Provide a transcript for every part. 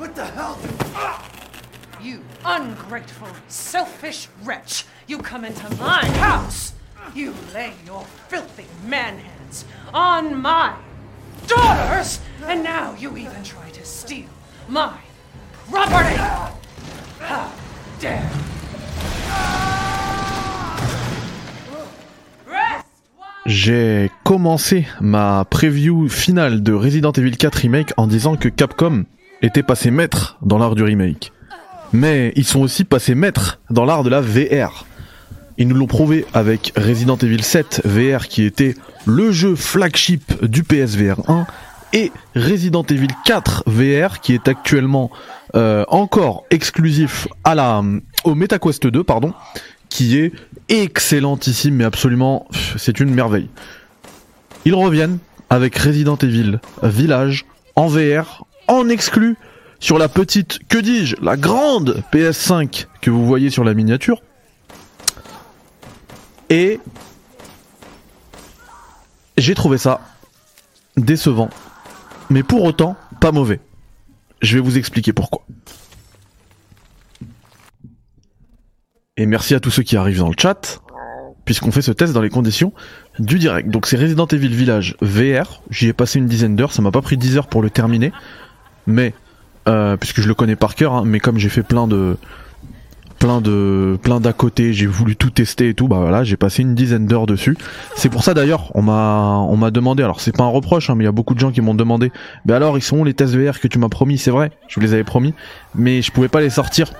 What the hell? You ungrateful, selfish wretch! You come into my house! You lay your filthy man hands on my daughters! And now you even try to steal my property! How dare J'ai commencé ma preview finale de Resident Evil 4 Remake en disant que Capcom était passé maître dans l'art du remake. Mais ils sont aussi passés maîtres dans l'art de la VR. Ils nous l'ont prouvé avec Resident Evil 7 VR qui était le jeu flagship du PSVR 1 et Resident Evil 4 VR qui est actuellement euh, encore exclusif à la au MetaQuest 2 pardon qui est excellentissime mais absolument c'est une merveille. Ils reviennent avec Resident Evil Village en VR en exclu sur la petite que dis-je la grande PS5 que vous voyez sur la miniature et j'ai trouvé ça décevant mais pour autant pas mauvais. Je vais vous expliquer pourquoi. Et merci à tous ceux qui arrivent dans le chat, puisqu'on fait ce test dans les conditions du direct. Donc c'est Resident Evil Village VR, j'y ai passé une dizaine d'heures, ça m'a pas pris 10 heures pour le terminer, mais euh, puisque je le connais par cœur, hein, mais comme j'ai fait plein de plein de plein d'à côté, j'ai voulu tout tester et tout, bah voilà, j'ai passé une dizaine d'heures dessus. C'est pour ça d'ailleurs, on m'a on m'a demandé, alors c'est pas un reproche, hein, mais il y a beaucoup de gens qui m'ont demandé, mais alors ils sont où les tests VR que tu m'as promis, c'est vrai, je vous les avais promis, mais je pouvais pas les sortir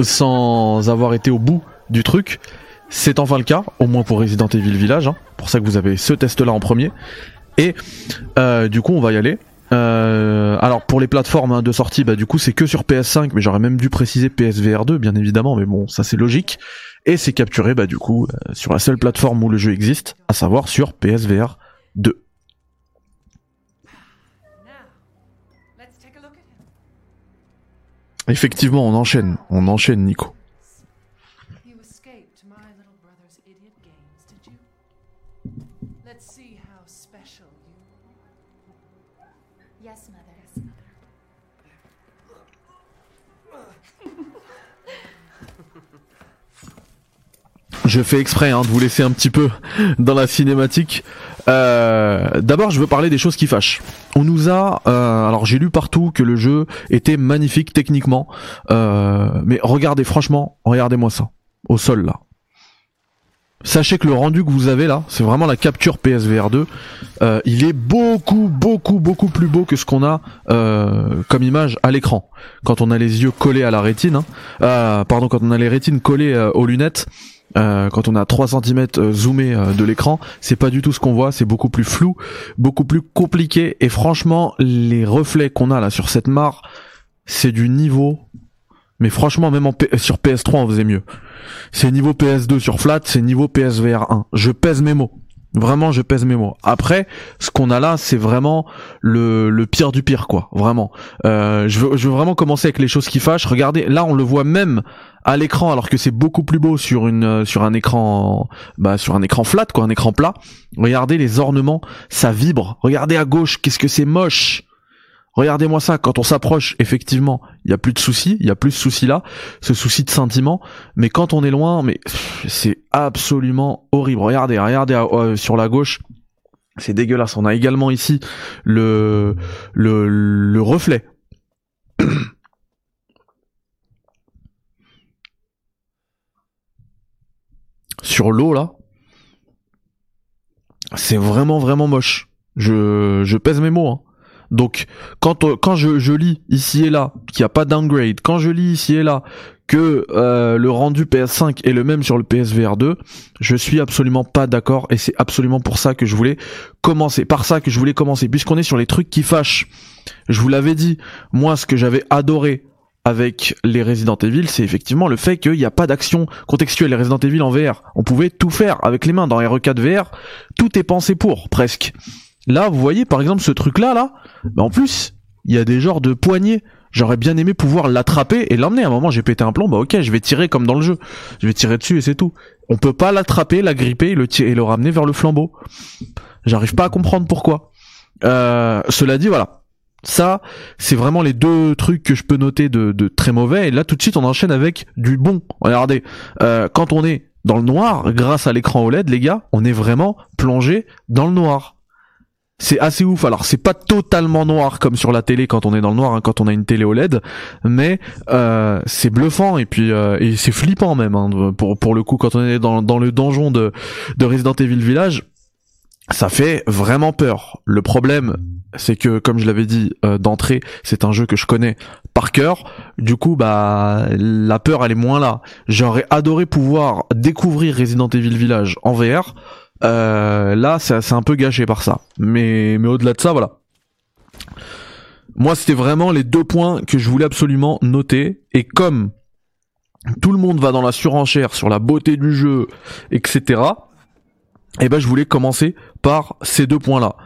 sans avoir été au bout du truc. C'est enfin le cas, au moins pour Resident Evil Village, hein, pour ça que vous avez ce test là en premier. Et euh, du coup on va y aller. Euh, alors pour les plateformes hein, de sortie, bah du coup c'est que sur PS5, mais j'aurais même dû préciser PSVR 2 bien évidemment, mais bon ça c'est logique. Et c'est capturé bah du coup euh, sur la seule plateforme où le jeu existe, à savoir sur PSVR 2. Now, let's take a look at him. Effectivement on enchaîne, on enchaîne Nico. Je fais exprès hein, de vous laisser un petit peu dans la cinématique. Euh, D'abord, je veux parler des choses qui fâchent. On nous a, euh, alors j'ai lu partout que le jeu était magnifique techniquement, euh, mais regardez, franchement, regardez-moi ça, au sol là. Sachez que le rendu que vous avez là, c'est vraiment la capture PSVR 2. Euh, il est beaucoup, beaucoup, beaucoup plus beau que ce qu'on a euh, comme image à l'écran. Quand on a les yeux collés à la rétine, hein. Euh, pardon, quand on a les rétines collées aux lunettes, euh, quand on a 3 cm zoomé euh, de l'écran, c'est pas du tout ce qu'on voit, c'est beaucoup plus flou, beaucoup plus compliqué et franchement les reflets qu'on a là sur cette mare, c'est du niveau mais franchement même en P- sur PS3 on faisait mieux. C'est niveau PS2 sur flat, c'est niveau PSVR 1. Je pèse mes mots. Vraiment, je pèse mes mots. Après, ce qu'on a là, c'est vraiment le, le pire du pire, quoi. Vraiment. Euh, je, veux, je veux vraiment commencer avec les choses qui fâchent. Regardez, là, on le voit même à l'écran, alors que c'est beaucoup plus beau sur une euh, sur un écran, bah, sur un écran flat, quoi, un écran plat. Regardez les ornements, ça vibre. Regardez à gauche, qu'est-ce que c'est moche. Regardez-moi ça, quand on s'approche, effectivement, il y a plus de soucis, il y a plus ce souci là, ce souci de sentiment, mais quand on est loin, mais c'est absolument horrible. Regardez, regardez euh, sur la gauche, c'est dégueulasse. On a également ici le le, le reflet. sur l'eau là, c'est vraiment vraiment moche. Je je pèse mes mots. Hein. Donc quand euh, quand je, je lis ici et là qu'il n'y a pas downgrade, quand je lis ici et là que euh, le rendu PS5 est le même sur le PSVR 2, je suis absolument pas d'accord et c'est absolument pour ça que je voulais commencer, par ça que je voulais commencer, puisqu'on est sur les trucs qui fâchent. Je vous l'avais dit, moi ce que j'avais adoré avec les Resident Evil, c'est effectivement le fait qu'il n'y a pas d'action contextuelle. Les Resident Evil en VR, on pouvait tout faire avec les mains. Dans RE4 VR, tout est pensé pour, presque. Là, vous voyez, par exemple, ce truc-là, là, bah, en plus, il y a des genres de poignées. J'aurais bien aimé pouvoir l'attraper et l'emmener. À un moment, j'ai pété un plomb, bah ok, je vais tirer comme dans le jeu. Je vais tirer dessus et c'est tout. On peut pas l'attraper, la gripper et le, et le ramener vers le flambeau. J'arrive pas à comprendre pourquoi. Euh, cela dit, voilà. Ça, c'est vraiment les deux trucs que je peux noter de, de, très mauvais. Et là, tout de suite, on enchaîne avec du bon. Regardez, euh, quand on est dans le noir, grâce à l'écran OLED, les gars, on est vraiment plongé dans le noir. C'est assez ouf. Alors, c'est pas totalement noir comme sur la télé quand on est dans le noir, hein, quand on a une télé OLED, mais euh, c'est bluffant et puis euh, et c'est flippant même. Hein, pour le coup, quand on est dans dans le donjon de de Resident Evil Village, ça fait vraiment peur. Le problème, c'est que comme je l'avais dit euh, d'entrée, c'est un jeu que je connais par cœur. Du coup, bah la peur elle est moins là. J'aurais adoré pouvoir découvrir Resident Evil Village en VR. Euh, là, c'est un peu gâché par ça. Mais mais au-delà de ça, voilà. Moi, c'était vraiment les deux points que je voulais absolument noter. Et comme tout le monde va dans la surenchère sur la beauté du jeu, etc et eh ben je voulais commencer par ces deux points-là.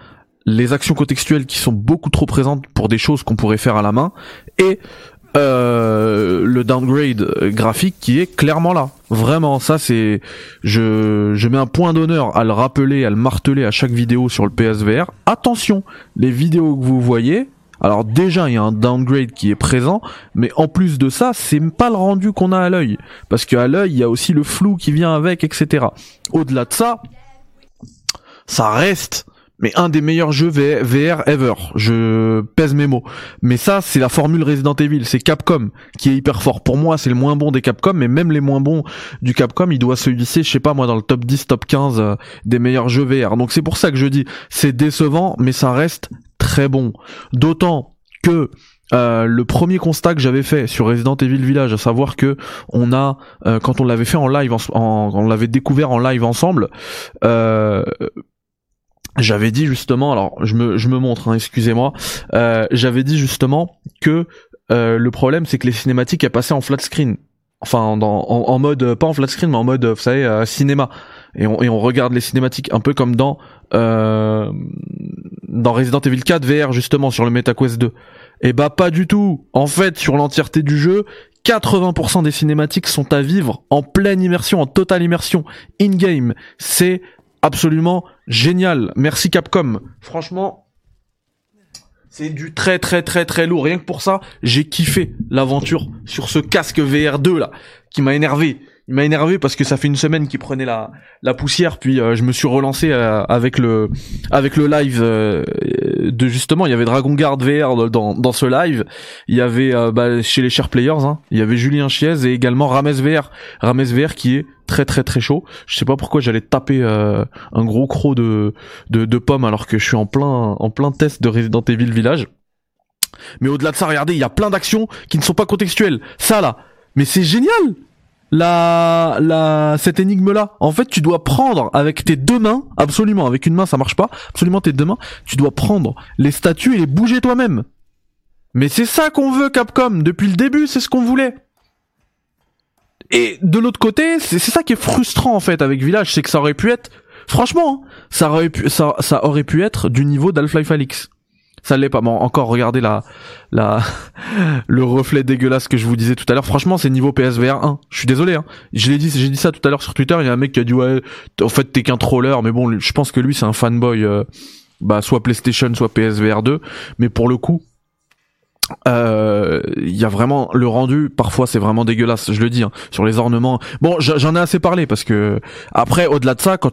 Les actions contextuelles qui sont beaucoup trop présentes pour des choses qu'on pourrait faire à la main et euh, le downgrade graphique qui est clairement là. Vraiment, ça c'est, je, je mets un point d'honneur à le rappeler, à le marteler à chaque vidéo sur le PSVR. Attention, les vidéos que vous voyez, alors déjà il y a un downgrade qui est présent, mais en plus de ça, c'est pas le rendu qu'on a à l'œil, parce qu'à l'œil il y a aussi le flou qui vient avec, etc. Au-delà de ça, ça reste mais un des meilleurs jeux VR ever. Je pèse mes mots. Mais ça, c'est la formule Resident Evil. C'est Capcom qui est hyper fort. Pour moi, c'est le moins bon des Capcom, mais même les moins bons du Capcom, il doit se hisser, je sais pas moi, dans le top 10, top 15 euh, des meilleurs jeux VR. Donc c'est pour ça que je dis, c'est décevant, mais ça reste très bon. D'autant que euh, le premier constat que j'avais fait sur Resident Evil Village, à savoir que on a, euh, quand on l'avait fait en live, en, on l'avait découvert en live ensemble, j'avais dit justement, alors je me, je me montre, hein, excusez-moi, euh, j'avais dit justement que euh, le problème c'est que les cinématiques elles passaient en flat screen, enfin en, en, mode pas en flat screen mais en mode vous savez euh, cinéma et on, et on regarde les cinématiques un peu comme dans euh, dans Resident Evil 4 VR justement sur le MetaQuest 2. Et bah pas du tout. En fait sur l'entièreté du jeu 80% des cinématiques sont à vivre en pleine immersion, en totale immersion, in-game. C'est absolument génial. Merci Capcom. Franchement, c'est du très très très très lourd. Rien que pour ça, j'ai kiffé l'aventure sur ce casque VR2 là, qui m'a énervé il m'a énervé parce que ça fait une semaine qu'il prenait la la poussière puis euh, je me suis relancé euh, avec le avec le live euh, de justement il y avait Dragon Guard VR dans dans ce live. Il y avait bah, chez les chers players hein, il y avait Julien Chiez et également Rames VR Rames VR qui est très très très chaud. Je sais pas pourquoi j'allais taper un gros croc de, de de pommes alors que je suis en plein en plein test de Resident Evil Village. Mais au-delà de ça regardez il y a plein d'actions qui ne sont pas contextuelles. Ça là. Mais c'est génial la, la, cette énigme-là. En fait, tu dois prendre avec tes deux mains, absolument, avec une main ça marche pas, absolument tes deux mains, tu dois prendre les statues et les bouger toi-même. Mais c'est ça qu'on veut, Capcom. Depuis le début, c'est ce qu'on voulait. Et de l'autre côté, c'est ça qui est frustrant en fait avec Village, c'est que ça aurait pu être, franchement, hein, ça aurait pu, ça, ça aurait pu être du niveau d'Half-Life Alix ça l'est pas. Bon, encore regardez la, la, le reflet dégueulasse que je vous disais tout à l'heure. Franchement, c'est niveau PSVR 1. Je suis désolé. Hein. Je l'ai dit, j'ai dit ça tout à l'heure sur Twitter. Il y a un mec qui a dit ouais, en fait t'es qu'un troller. Mais bon, je pense que lui c'est un fanboy, euh, bah soit PlayStation, soit PSVR 2. Mais pour le coup, euh, il y a vraiment le rendu parfois c'est vraiment dégueulasse je le dis hein, sur les ornements bon j'en ai assez parlé parce que après au-delà de ça quand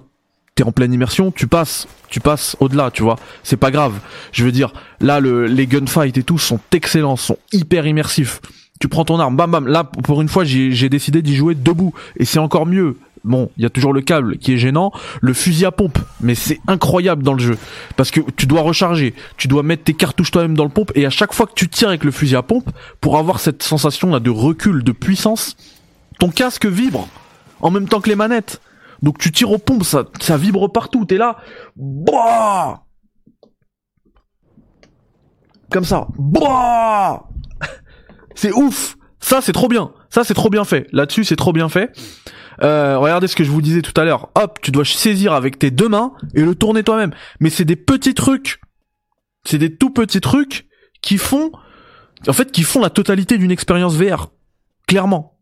en pleine immersion, tu passes, tu passes au-delà, tu vois. C'est pas grave. Je veux dire, là, le, les gunfights et tout sont excellents, sont hyper immersifs. Tu prends ton arme, bam bam. Là, pour une fois, j'ai décidé d'y jouer debout, et c'est encore mieux. Bon, il y a toujours le câble qui est gênant, le fusil à pompe, mais c'est incroyable dans le jeu parce que tu dois recharger, tu dois mettre tes cartouches toi-même dans le pompe et à chaque fois que tu tires avec le fusil à pompe pour avoir cette sensation là de recul, de puissance, ton casque vibre en même temps que les manettes. Donc tu tires aux pompes, ça, vibre partout, t'es là, bah comme ça, bah c'est ouf, ça c'est trop bien, ça c'est trop bien fait, là-dessus c'est trop bien fait. Euh, regardez ce que je vous disais tout à l'heure, hop, tu dois saisir avec tes deux mains et le tourner toi-même. Mais c'est des petits trucs, c'est des tout petits trucs qui font, en fait, qui font la totalité d'une expérience VR, clairement.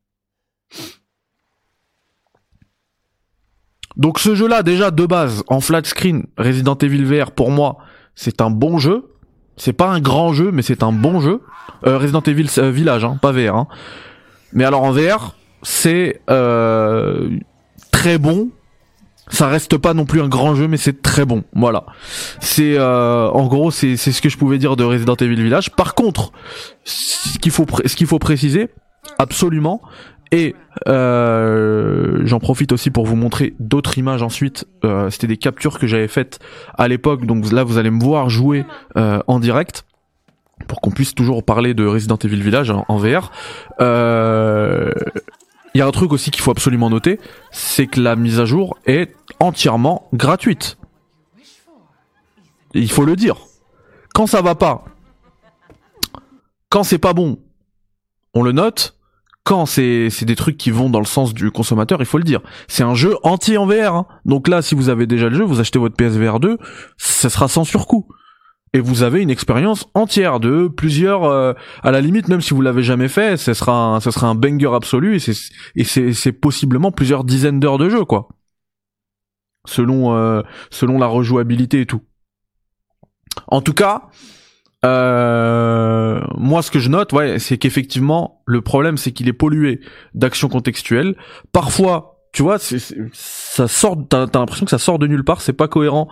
Donc ce jeu-là, déjà de base, en flat screen, Resident Evil VR, pour moi, c'est un bon jeu. C'est pas un grand jeu, mais c'est un bon jeu. Euh, Resident Evil euh, Village, hein, pas VR. Hein. Mais alors en VR, c'est euh, très bon. Ça reste pas non plus un grand jeu, mais c'est très bon. Voilà. C'est euh, en gros, c'est c'est ce que je pouvais dire de Resident Evil Village. Par contre, ce qu'il faut préciser, absolument, et euh, j'en profite aussi pour vous montrer d'autres images ensuite. Euh, C'était des captures que j'avais faites à l'époque, donc là vous allez me voir jouer euh, en direct pour qu'on puisse toujours parler de Resident Evil Village en, en VR. Euh, Il y a un truc aussi qu'il faut absolument noter, c'est que la mise à jour est entièrement gratuite. Il faut le dire. Quand ça va pas, quand c'est pas bon, on le note quand c'est des trucs qui vont dans le sens du consommateur, il faut le dire. C'est un jeu entier en VR. Hein. Donc là, si vous avez déjà le jeu, vous achetez votre PSVR 2, ça sera sans surcoût. Et vous avez une expérience entière de plusieurs, euh, à la limite, même si vous l'avez jamais fait, ce sera un, ce sera un banger absolu et c'est possiblement plusieurs dizaines d'heures de jeu quoi. Selon euh, selon la rejouabilité et tout. En tout cas, euh, moi, ce que je note, c'est qu'effectivement, le problème, c'est qu'il est pollué d'actions contextuelles. Parfois, tu vois, c'est- ça sort, t'as, t'as l'impression que ça sort de nulle part, c'est pas cohérent.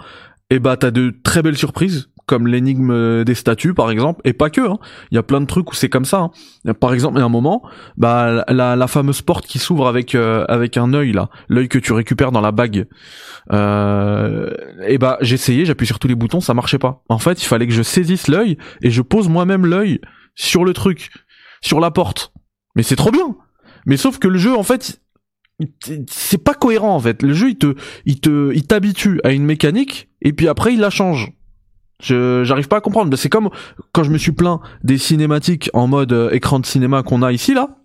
Et bah, t'as de très belles surprises, comme l'énigme des statues, par exemple, et pas que. hein. Il y a plein de trucs où c'est comme ça. hein. Par exemple, il y a un moment, bah, la, fameuse porte qui s'ouvre avec euh, avec un œil là, l'œil que tu récupères dans la bague. Euh, et bah, essayé, j'appuie sur tous les boutons, ça marchait pas. En fait, il fallait que je saisisse l'œil et je pose moi-même l'œil sur le truc, sur la porte. Mais c'est trop bien. Mais sauf que le jeu, en fait, c'est pas cohérent en fait. Le jeu, il te, il te, il t'habitue à une mécanique et puis après il la change. Je, j'arrive pas à comprendre. C'est comme quand je me suis plaint des cinématiques en mode euh, écran de cinéma qu'on a ici là,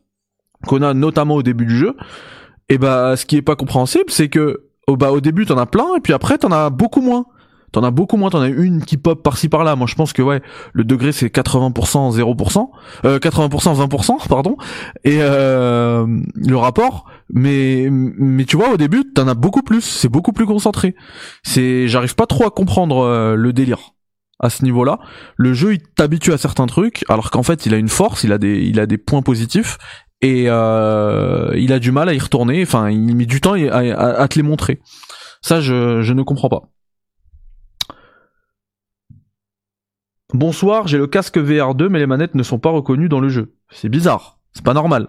qu'on a notamment au début du jeu. Et bah, ce qui est pas compréhensible, c'est que au bah au début t'en as plein et puis après t'en as beaucoup moins. T'en as beaucoup moins, t'en as une qui pop par-ci par-là. Moi je pense que ouais, le degré c'est 80% 0%, euh, 80% 20% pardon. Et euh, le rapport, mais mais tu vois au début t'en as beaucoup plus, c'est beaucoup plus concentré. C'est j'arrive pas trop à comprendre euh, le délire à ce niveau-là. Le jeu il t'habitue à certains trucs, alors qu'en fait il a une force, il a des il a des points positifs et euh, il a du mal à y retourner. Enfin il met du temps à, à- te les montrer. Ça je je ne comprends pas. Bonsoir, j'ai le casque VR2 mais les manettes ne sont pas reconnues dans le jeu. C'est bizarre, c'est pas normal.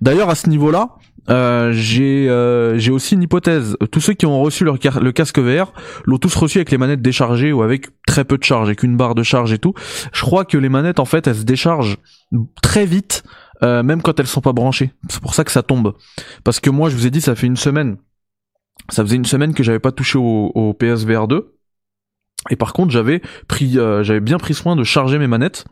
D'ailleurs à ce niveau-là, euh, j'ai euh, j'ai aussi une hypothèse. Tous ceux qui ont reçu leur le casque VR l'ont tous reçu avec les manettes déchargées ou avec très peu de charge, avec une barre de charge et tout. Je crois que les manettes en fait elles se déchargent très vite, euh, même quand elles sont pas branchées. C'est pour ça que ça tombe. Parce que moi je vous ai dit ça fait une semaine. Ça faisait une semaine que j'avais pas touché au, PSVR 2. Et par contre j'avais pris, j'avais bien pris soin de charger mes manettes.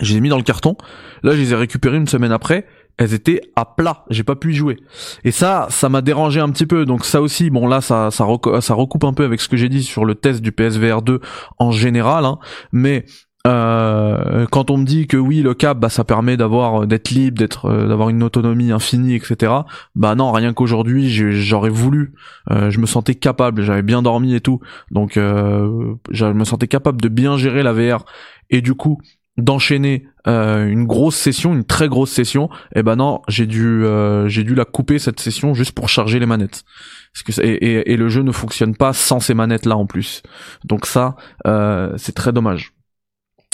Je les ai mis dans le carton. Là, je les ai récupérées une semaine après. Elles étaient à plat. J'ai pas pu y jouer. Et ça, ça m'a dérangé un petit peu. Donc ça aussi, bon là, ça, ça, reco- ça recoupe un peu avec ce que j'ai dit sur le test du PSVR 2 en général. hein. Mais euh, quand on me dit que oui, le cap, bah ça permet d'avoir, d'être libre, d'être, euh, d'avoir une autonomie infinie, etc. Bah non, rien qu'aujourd'hui, j'aurais voulu. Euh, je me sentais capable. J'avais bien dormi et tout. Donc euh, je me sentais capable de bien gérer la VR. Et du coup, d'enchaîner euh, une grosse session, une très grosse session, et ben non, j'ai dû euh, j'ai dû la couper cette session juste pour charger les manettes. Et le jeu ne fonctionne pas sans ces manettes là en plus. Donc ça, euh, c'est très dommage.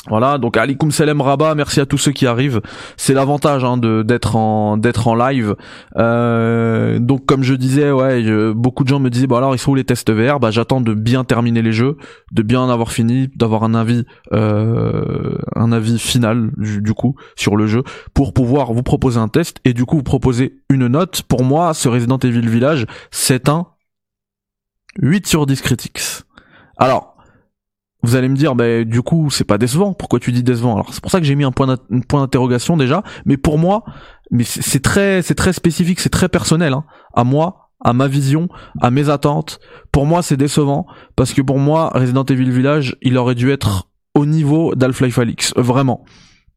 Voilà, donc alikum salam Rabat, merci à tous ceux qui arrivent. C'est l'avantage hein, de d'être en d'être en live. Euh, donc comme je disais, ouais, beaucoup de gens me disaient bon alors ils sont où les tests VR Bah j'attends de bien terminer les jeux, de bien en avoir fini, d'avoir un avis euh, un avis final du, du coup sur le jeu pour pouvoir vous proposer un test et du coup vous proposer une note. Pour moi, ce Resident Evil Village, c'est un 8 sur 10 critiques. Alors, vous allez me dire, bah, du coup, c'est pas décevant. Pourquoi tu dis décevant Alors, c'est pour ça que j'ai mis un point d'interrogation déjà. Mais pour moi, mais c'est très, c'est très spécifique, c'est très personnel. Hein, à moi, à ma vision, à mes attentes. Pour moi, c'est décevant parce que pour moi, Resident Evil Village, il aurait dû être au niveau d'Half-Life Alyx, vraiment.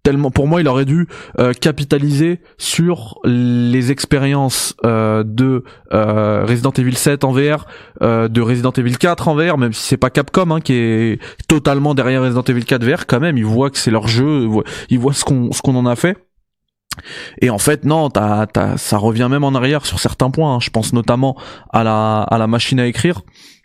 Tellement pour moi il aurait dû euh, capitaliser sur les expériences euh, de euh, Resident Evil 7 en VR de Resident Evil 4 en VR même si c'est pas Capcom hein, qui est totalement derrière Resident Evil 4 VR quand même ils voient que c'est leur jeu ils voient ce qu'on ce qu'on en a fait et en fait, non, ça revient même en arrière sur certains points. Hein. Je pense notamment à la, à la machine à écrire,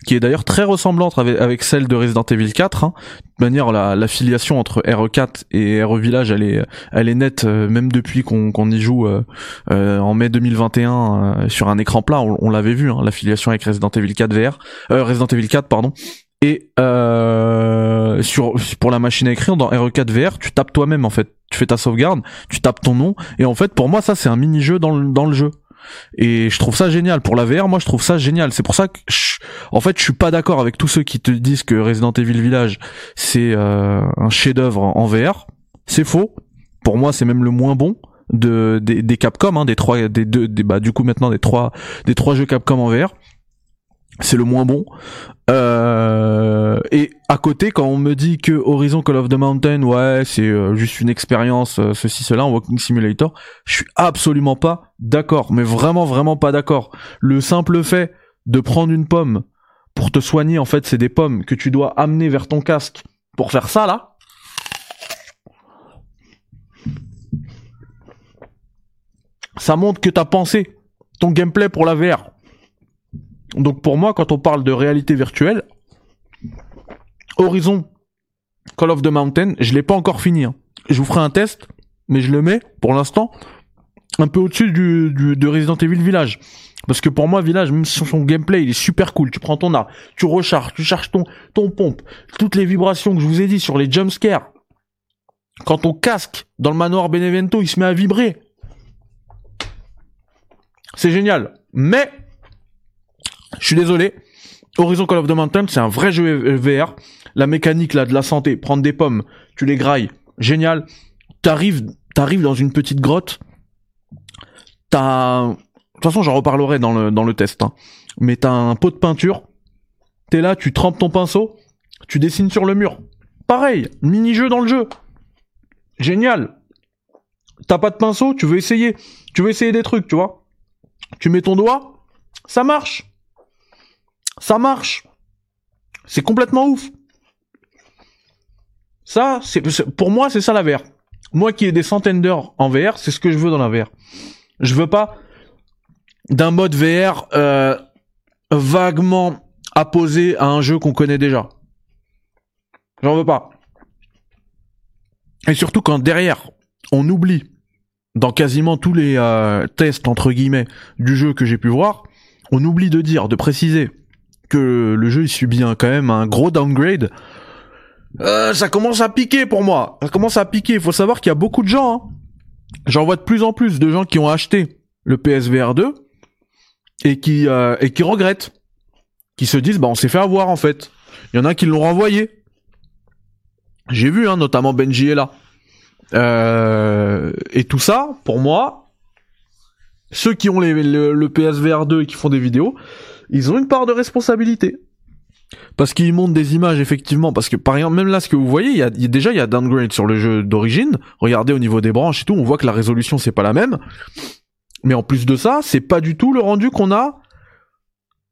qui est d'ailleurs très ressemblante avec, celle de Resident Evil 4. Hein. De manière, la, l'affiliation entre RE4 et RE Village, elle est, elle est nette, euh, même depuis qu'on, y joue euh, euh, en mai 2021 sur un écran plat. On, l'avait vu, hein, l'affiliation avec Resident Evil 4 VR, Resident Evil 4, pardon. Et euh, sur pour la machine à écrire dans RE4 VR, tu tapes toi-même en fait. Tu fais ta sauvegarde, tu tapes ton nom et en fait pour moi ça c'est un mini jeu dans le dans le jeu. Et je trouve ça génial pour la VR. Moi je trouve ça génial. C'est pour ça que en fait je suis pas d'accord avec tous ceux qui te disent que Resident Evil Village c'est euh, un chef-d'œuvre en VR. C'est faux. Pour moi c'est même le moins bon de des, des Capcom hein, des trois des deux bah du coup maintenant des trois des trois jeux Capcom en VR c'est le moins bon. Euh, et à côté, quand on me dit que Horizon Call of the Mountain, ouais, c'est euh, juste une expérience, euh, ceci, cela, en Walking Simulator, je suis absolument pas d'accord, mais vraiment, vraiment pas d'accord. Le simple fait de prendre une pomme pour te soigner, en fait, c'est des pommes que tu dois amener vers ton casque pour faire ça, là. Ça montre que t'as pensé ton gameplay pour la VR. Donc pour moi, quand on parle de réalité virtuelle, Horizon Call of the Mountain, je l'ai pas encore fini. Hein. Je vous ferai un test, mais je le mets pour l'instant un peu au-dessus de Resident Evil Village. Parce que pour moi, Village, même si son gameplay, il est super cool. Tu prends ton arme, tu recharges, tu charges ton, ton pompe, toutes les vibrations que je vous ai dit sur les jumpscares. Quand ton casque dans le manoir Benevento, il se met à vibrer. C'est génial. Mais je suis désolé. Horizon Call of the Mountain, c'est un vrai jeu VR. La mécanique là de la santé, prendre des pommes, tu les grailles, génial. T'arrives, t'arrives dans une petite grotte. T'as, de toute façon, j'en reparlerai dans le test. Hein. Mais t'as un pot de peinture. T'es là, tu trempes ton pinceau, tu dessines sur le mur. Pareil, mini-jeu dans le jeu. Génial. T'as pas de pinceau, tu veux essayer, tu veux essayer des trucs, tu vois. Tu mets ton doigt, ça marche ça marche. C'est complètement ouf. Ça, c'est pour moi, c'est ça la VR. Moi qui ai des centaines d'heures en VR, c'est ce que je veux dans la VR. Je veux pas d'un mode VR euh, vaguement apposé à un jeu qu'on connaît déjà. J'en veux pas. Et surtout quand derrière, on oublie dans quasiment tous les euh, tests entre guillemets du jeu que j'ai pu voir, on oublie de dire, de préciser que le jeu il subit quand même un gros downgrade, euh, ça commence à piquer pour moi. Ça commence à piquer. Il faut savoir qu'il y a beaucoup de gens. Hein. J'en vois de plus en plus de gens qui ont acheté le PSVR 2 et qui euh, et qui regrettent, qui se disent bah on s'est fait avoir en fait. Il y en a qui l'ont renvoyé. J'ai vu hein, notamment Benji est là. Euh, et tout ça, pour moi, ceux qui ont le PSVR 2 et qui font des vidéos, ils ont une part de responsabilité. Parce qu'ils montrent des images effectivement, parce que par exemple même là ce que vous voyez, il y a, déjà il y a downgrade sur le jeu d'origine. Regardez au niveau des branches et tout, on voit que la résolution c'est pas la même. Mais en plus de ça, c'est pas du tout le rendu qu'on a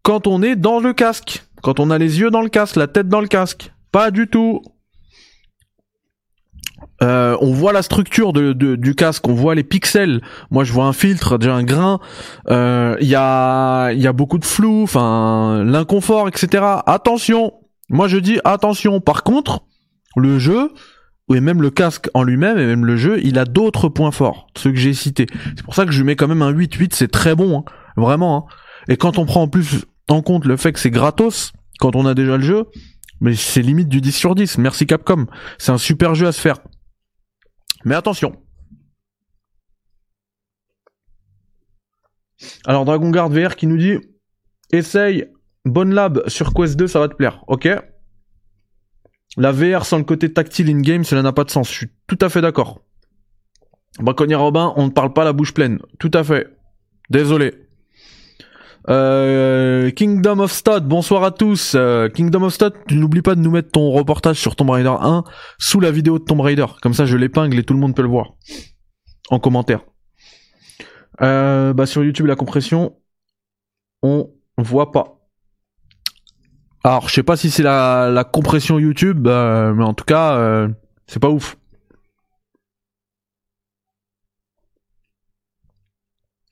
quand on est dans le casque, quand on a les yeux dans le casque, la tête dans le casque. Pas du tout. Euh, on voit la structure du casque, on voit les pixels. Moi, je vois un filtre, déjà un grain. Il euh, y a, il y a beaucoup de flou, enfin l'inconfort, etc. Attention. Moi, je dis attention. Par contre, le jeu, et même le casque en lui-même, et même le jeu, il a d'autres points forts, ceux que j'ai cités. C'est pour ça que je mets quand même un 8-8, c'est très bon, hein, vraiment. Hein. Et quand on prend en plus en compte le fait que c'est gratos, quand on a déjà le jeu, mais c'est limite du 10 sur 10. Merci Capcom. C'est un super jeu à se faire. Mais attention. Alors Dragon Guard VR qui nous dit essaye Bonne Lab sur Quest 2, ça va te plaire. Ok. La VR sans le côté tactile in-game, cela n'a pas de sens. Je suis tout à fait d'accord. Braconnier Robin, on ne parle pas la bouche pleine. Tout à fait. Désolé. Euh, Kingdom of Stud, bonsoir à tous. Euh, Kingdom of Stud, tu n'oublies pas de nous mettre ton reportage sur Tomb Raider 1 sous la vidéo de Tomb Raider. Comme ça, je l'épingle et tout le monde peut le voir. En commentaire. Euh, bah sur YouTube, la compression, on voit pas. Alors, je sais pas si c'est la, compression YouTube, euh, mais en tout cas, c'est pas ouf.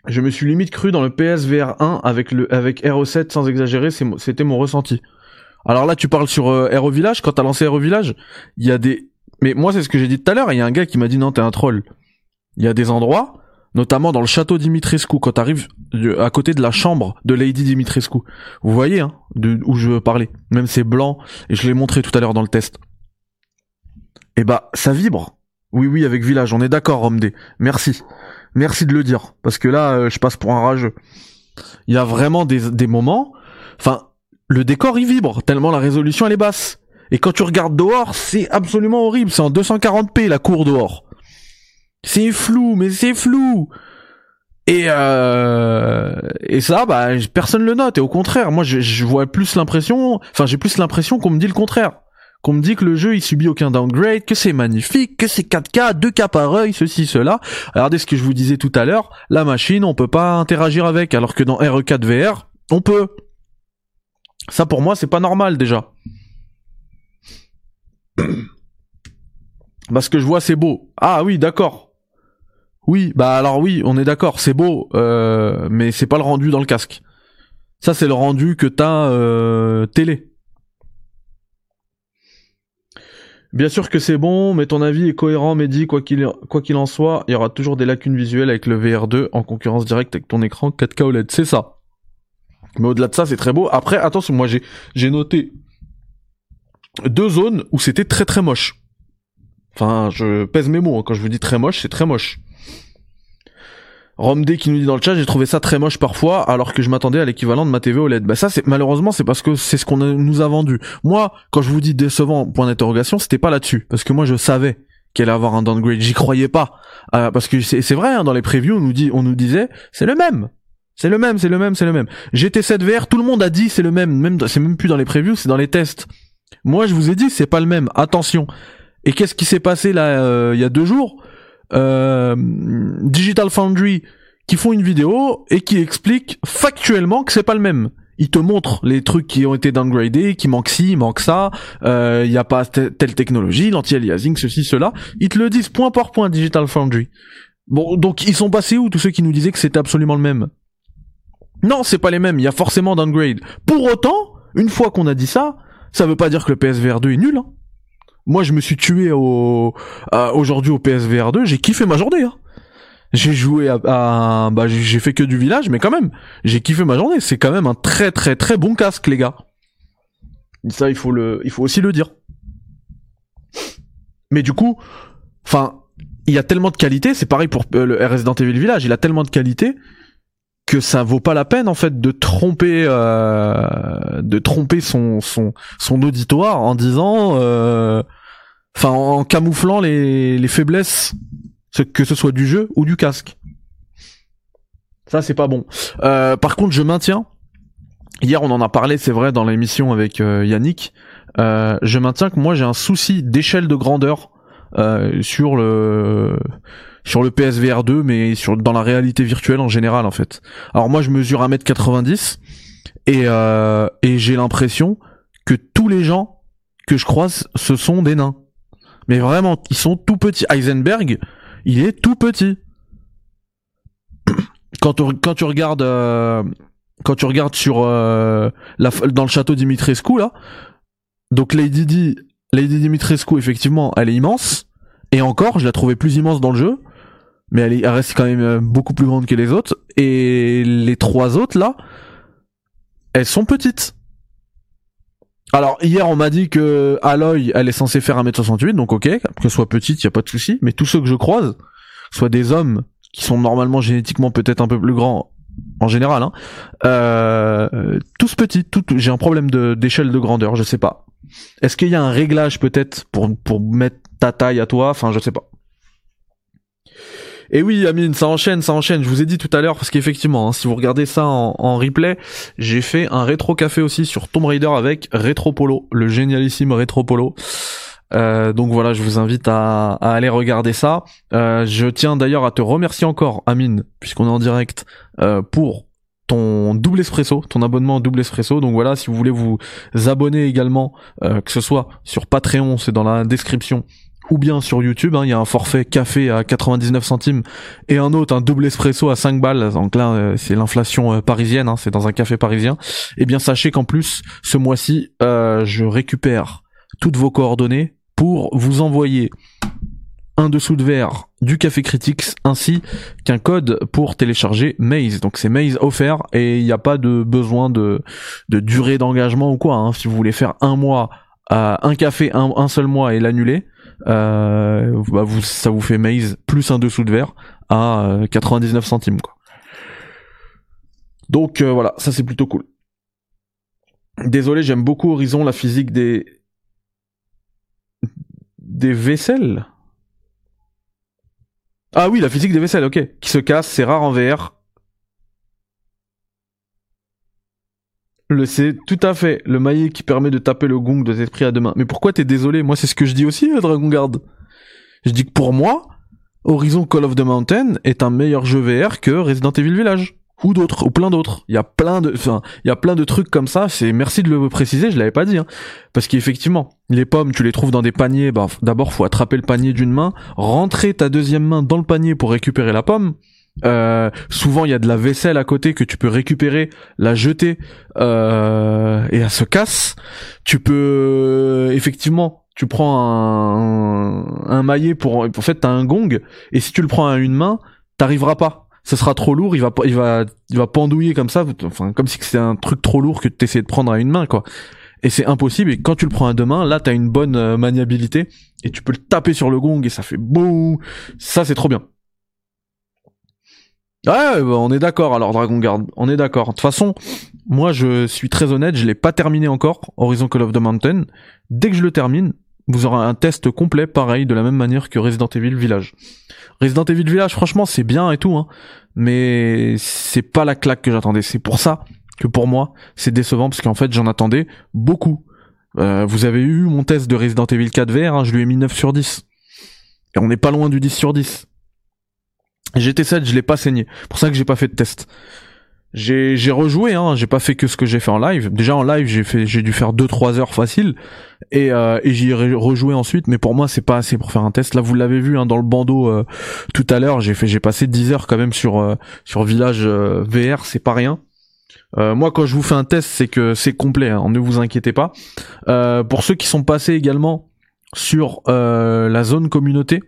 Je me suis limite cru dans le PSVR 1 avec le avec RE7 sans exagérer, c'était mon ressenti. Alors là, tu parles sur euh, Village. Quand t'as lancé RE Village, il y a des. Mais moi, c'est ce que j'ai dit tout à l'heure. Il y a un gars qui m'a dit non, t'es un troll. Il y a des endroits, notamment dans le château Dimitrescu, quand t'arrives de- à côté de la chambre de Lady Dimitrescu. Vous voyez, hein, de où je veux parler. Même c'est blanc et je l'ai montré tout à l'heure dans le test. Et bah, ça vibre. Oui, oui, avec Village. On est d'accord, Romdé. Merci. Merci de le dire, parce que là, euh, je passe pour un rageux. Il y a vraiment des, des moments, enfin, le décor il vibre, tellement la résolution elle est basse. Et quand tu regardes dehors, c'est absolument horrible, c'est en 240p la cour dehors. C'est flou, mais c'est flou. Et euh, et ça, bah, personne le note. Et au contraire, moi, je, je vois plus l'impression, enfin, j'ai plus l'impression qu'on me dit le contraire qu'on me dit que le jeu il subit aucun downgrade, que c'est magnifique, que c'est 4K, 2K par œil, ceci, cela. Regardez ce que je vous disais tout à l'heure, la machine on peut pas interagir avec, alors que dans RE4 VR, on peut. Ça pour moi c'est pas normal déjà. Parce que je vois c'est beau. Ah oui d'accord. Oui, bah alors oui, on est d'accord, c'est beau, euh, mais c'est pas le rendu dans le casque. Ça c'est le rendu que t'as euh, télé. Bien sûr que c'est bon, mais ton avis est cohérent, Mehdi. Quoi qu'il quoi qu'il en soit, il y aura toujours des lacunes visuelles avec le VR2 en concurrence directe avec ton écran 4K OLED. C'est ça. Mais au-delà de ça, c'est très beau. Après, attention, moi j'ai noté deux zones où c'était très très moche. Enfin, je pèse mes mots. hein. Quand je vous dis très moche, c'est très moche. Romd qui nous dit dans le chat, j'ai trouvé ça très moche parfois, alors que je m'attendais à l'équivalent de ma TV OLED. Bah ça, c'est malheureusement, c'est parce que c'est ce qu'on nous a vendu. Moi, quand je vous dis décevant, point d'interrogation, c'était pas là-dessus, parce que moi je savais qu'elle allait avoir un downgrade. J'y croyais pas, Euh, parce que c'est vrai, hein, dans les previews, on nous dit, on nous disait, c'est le même. C'est le même, c'est le même, c'est le même. GT7 VR, tout le monde a dit c'est le même. Même, c'est même plus dans les previews, c'est dans les tests. Moi, je vous ai dit, c'est pas le même. Attention. Et qu'est-ce qui s'est passé là euh, il y a deux jours? Digital Foundry qui font une vidéo et qui expliquent factuellement que c'est pas le même. Ils te montrent les trucs qui ont été downgradés, qui manquent ci, il manque ça, euh, il y a pas te- telle technologie, l'anti-aliasing, ceci, cela. Ils te le disent point par point, Digital Foundry. Bon, donc ils sont passés où tous ceux qui nous disaient que c'était absolument le même? Non, c'est pas les mêmes, il y a forcément downgrade. Pour autant, une fois qu'on a dit ça, ça veut pas dire que le PSVR 2 est nul. Hein. Moi, je me suis tué au aujourd'hui au PSVR 2, j'ai kiffé ma journée. Hein. J'ai joué à, à- bah j'ai j'ai fait que du village, mais quand même, j'ai kiffé ma journée. C'est quand même un très très très bon casque, les gars. Ça, il faut le, il faut aussi le dire. Mais du coup, enfin, il y a tellement de qualité. C'est pareil pour euh, le Resident Evil Village. Il a tellement de qualité que ça vaut pas la peine en fait de tromper, euh, de tromper son son son auditoire en disant, euh, enfin, en camouflant les les faiblesses que ce soit du jeu ou du casque. Ça c'est pas bon. Euh, par contre, je maintiens. Hier, on en a parlé, c'est vrai, dans l'émission avec euh, Yannick. Euh, je maintiens que moi j'ai un souci d'échelle de grandeur euh, sur le sur le PSVR 2, mais sur dans la réalité virtuelle en général en fait. Alors moi je mesure 1m90 et euh, et j'ai l'impression que tous les gens que je croise ce sont des nains. Mais vraiment, ils sont tout petits. Heisenberg, il est tout petit. Quand tu, quand tu regardes euh, quand tu regardes sur euh, la, dans le château Dimitrescu là, donc Lady Di, Lady Dimitrescu effectivement, elle est immense et encore, je la trouvais plus immense dans le jeu, mais elle, est- elle reste quand même euh, beaucoup plus grande que les autres et les trois autres là, elles sont petites. Alors hier on m'a dit que Aloy elle est censée faire 1m68 donc ok que soit petite y a pas de souci. Mais tous ceux que je croise soit des hommes qui sont normalement génétiquement peut-être un peu plus grands en général hein, euh, tous petits tout, j'ai un problème d'échelle de grandeur je sais pas. Est-ce qu'il y a un réglage peut-être pour pour mettre ta taille à toi? Enfin je sais pas Et oui, Amine, ça enchaîne, ça enchaîne. Je vous ai dit tout à l'heure parce qu'effectivement, hein, si vous regardez ça en, replay, j'ai fait un rétro café aussi sur Tomb Raider avec Retro Polo, le génialissime Retro Polo. Euh, donc voilà, je vous invite à, aller regarder ça. Euh, je tiens d'ailleurs à te remercier encore, Amine, puisqu'on est en direct, euh, pour ton double espresso, ton abonnement double espresso. Donc voilà, si vous voulez vous abonner également, que ce soit sur Patreon, c'est dans la description, ou bien sur YouTube, hein, il y a un forfait café à 99 centimes et un autre, un double espresso à 5 balles. Donc là, c'est l'inflation parisienne, hein, c'est dans un café parisien. Et eh bien sachez qu'en plus, ce mois-ci, je récupère toutes vos coordonnées pour vous envoyer un dessous de verre du Café Critics ainsi qu'un code pour télécharger Maze. Donc c'est Maze offert et il n'y a pas de besoin de, de durée d'engagement ou quoi. Hein. Si vous voulez faire un mois, euh, un café un, seul mois et l'annuler, euh, bah ça vous fait Maze plus un dessous de verre à 99 euh, centimes quoi. Donc euh, voilà, ça c'est plutôt cool. Désolé, j'aime beaucoup Horizon, la physique des, des vaisselles. Ah oui, la physique des vaisselles, ok. Qui se casse, c'est rare en VR. C'est tout à fait le maillet qui permet de taper le gong de tes pris à deux mains. Mais pourquoi t'es désolé? Moi, c'est ce que je dis aussi, euh, Dragon Guard. Je dis que pour moi, Horizon Call of the Mountain est un meilleur jeu VR que Resident Evil Village ou d'autres ou plein d'autres. Il y a plein de enfin, y a plein de trucs comme ça, c'est merci de le préciser, je l'avais pas dit hein. Parce qu'effectivement, les pommes, tu les trouves dans des paniers, bah d'abord faut attraper le panier d'une main, rentrer ta deuxième main dans le panier pour récupérer la pomme. Euh, souvent il y a de la vaisselle à côté que tu peux récupérer, la jeter euh, et elle se casse. Tu peux effectivement tu prends un, un maillet pour en fait t'as un gong et si tu le prends à une main t'arriveras pas ce sera trop lourd, il va il va il va pendouiller comme ça, enfin comme si c'était un truc trop lourd que tu de prendre à une main quoi. Et c'est impossible et quand tu le prends à deux mains, là t'as une bonne euh, maniabilité et tu peux le taper sur le gong et ça fait boum. Ça c'est trop bien. Ouais, bah, on est d'accord alors Dragon Guard, on est d'accord. De toute façon, moi je suis très honnête, je l'ai pas terminé encore, Horizon Call of the Mountain. Dès que je le termine, vous aurez un test complet pareil de la même manière que Resident Evil Village. Resident Evil Village, franchement, c'est bien et tout, hein, mais c'est pas la claque que j'attendais. C'est pour ça que pour moi, c'est décevant parce qu'en fait, j'en attendais beaucoup. Euh, vous avez eu mon test de Resident Evil 4 VR, hein, je lui ai mis 9 sur 10. Et on n'est pas loin du 10 sur 10. GT7, je l'ai pas saigné. Pour ça que j'ai pas fait de test. J'ai j'ai rejoué hein, j'ai pas fait que ce que j'ai fait en live. Déjà en live, j'ai fait j'ai dû faire 2 3 heures facile et euh, et j'y ai rejoué ensuite mais pour moi, c'est pas assez pour faire un test. Là, vous l'avez vu hein, dans le bandeau euh, tout à l'heure, j'ai fait j'ai passé 10 heures quand même sur euh, sur Village VR, c'est pas rien. moi, quand je vous fais un test, c'est que c'est complet. Hein, ne vous inquiétez pas. pour ceux qui sont passés également sur la zone communauté,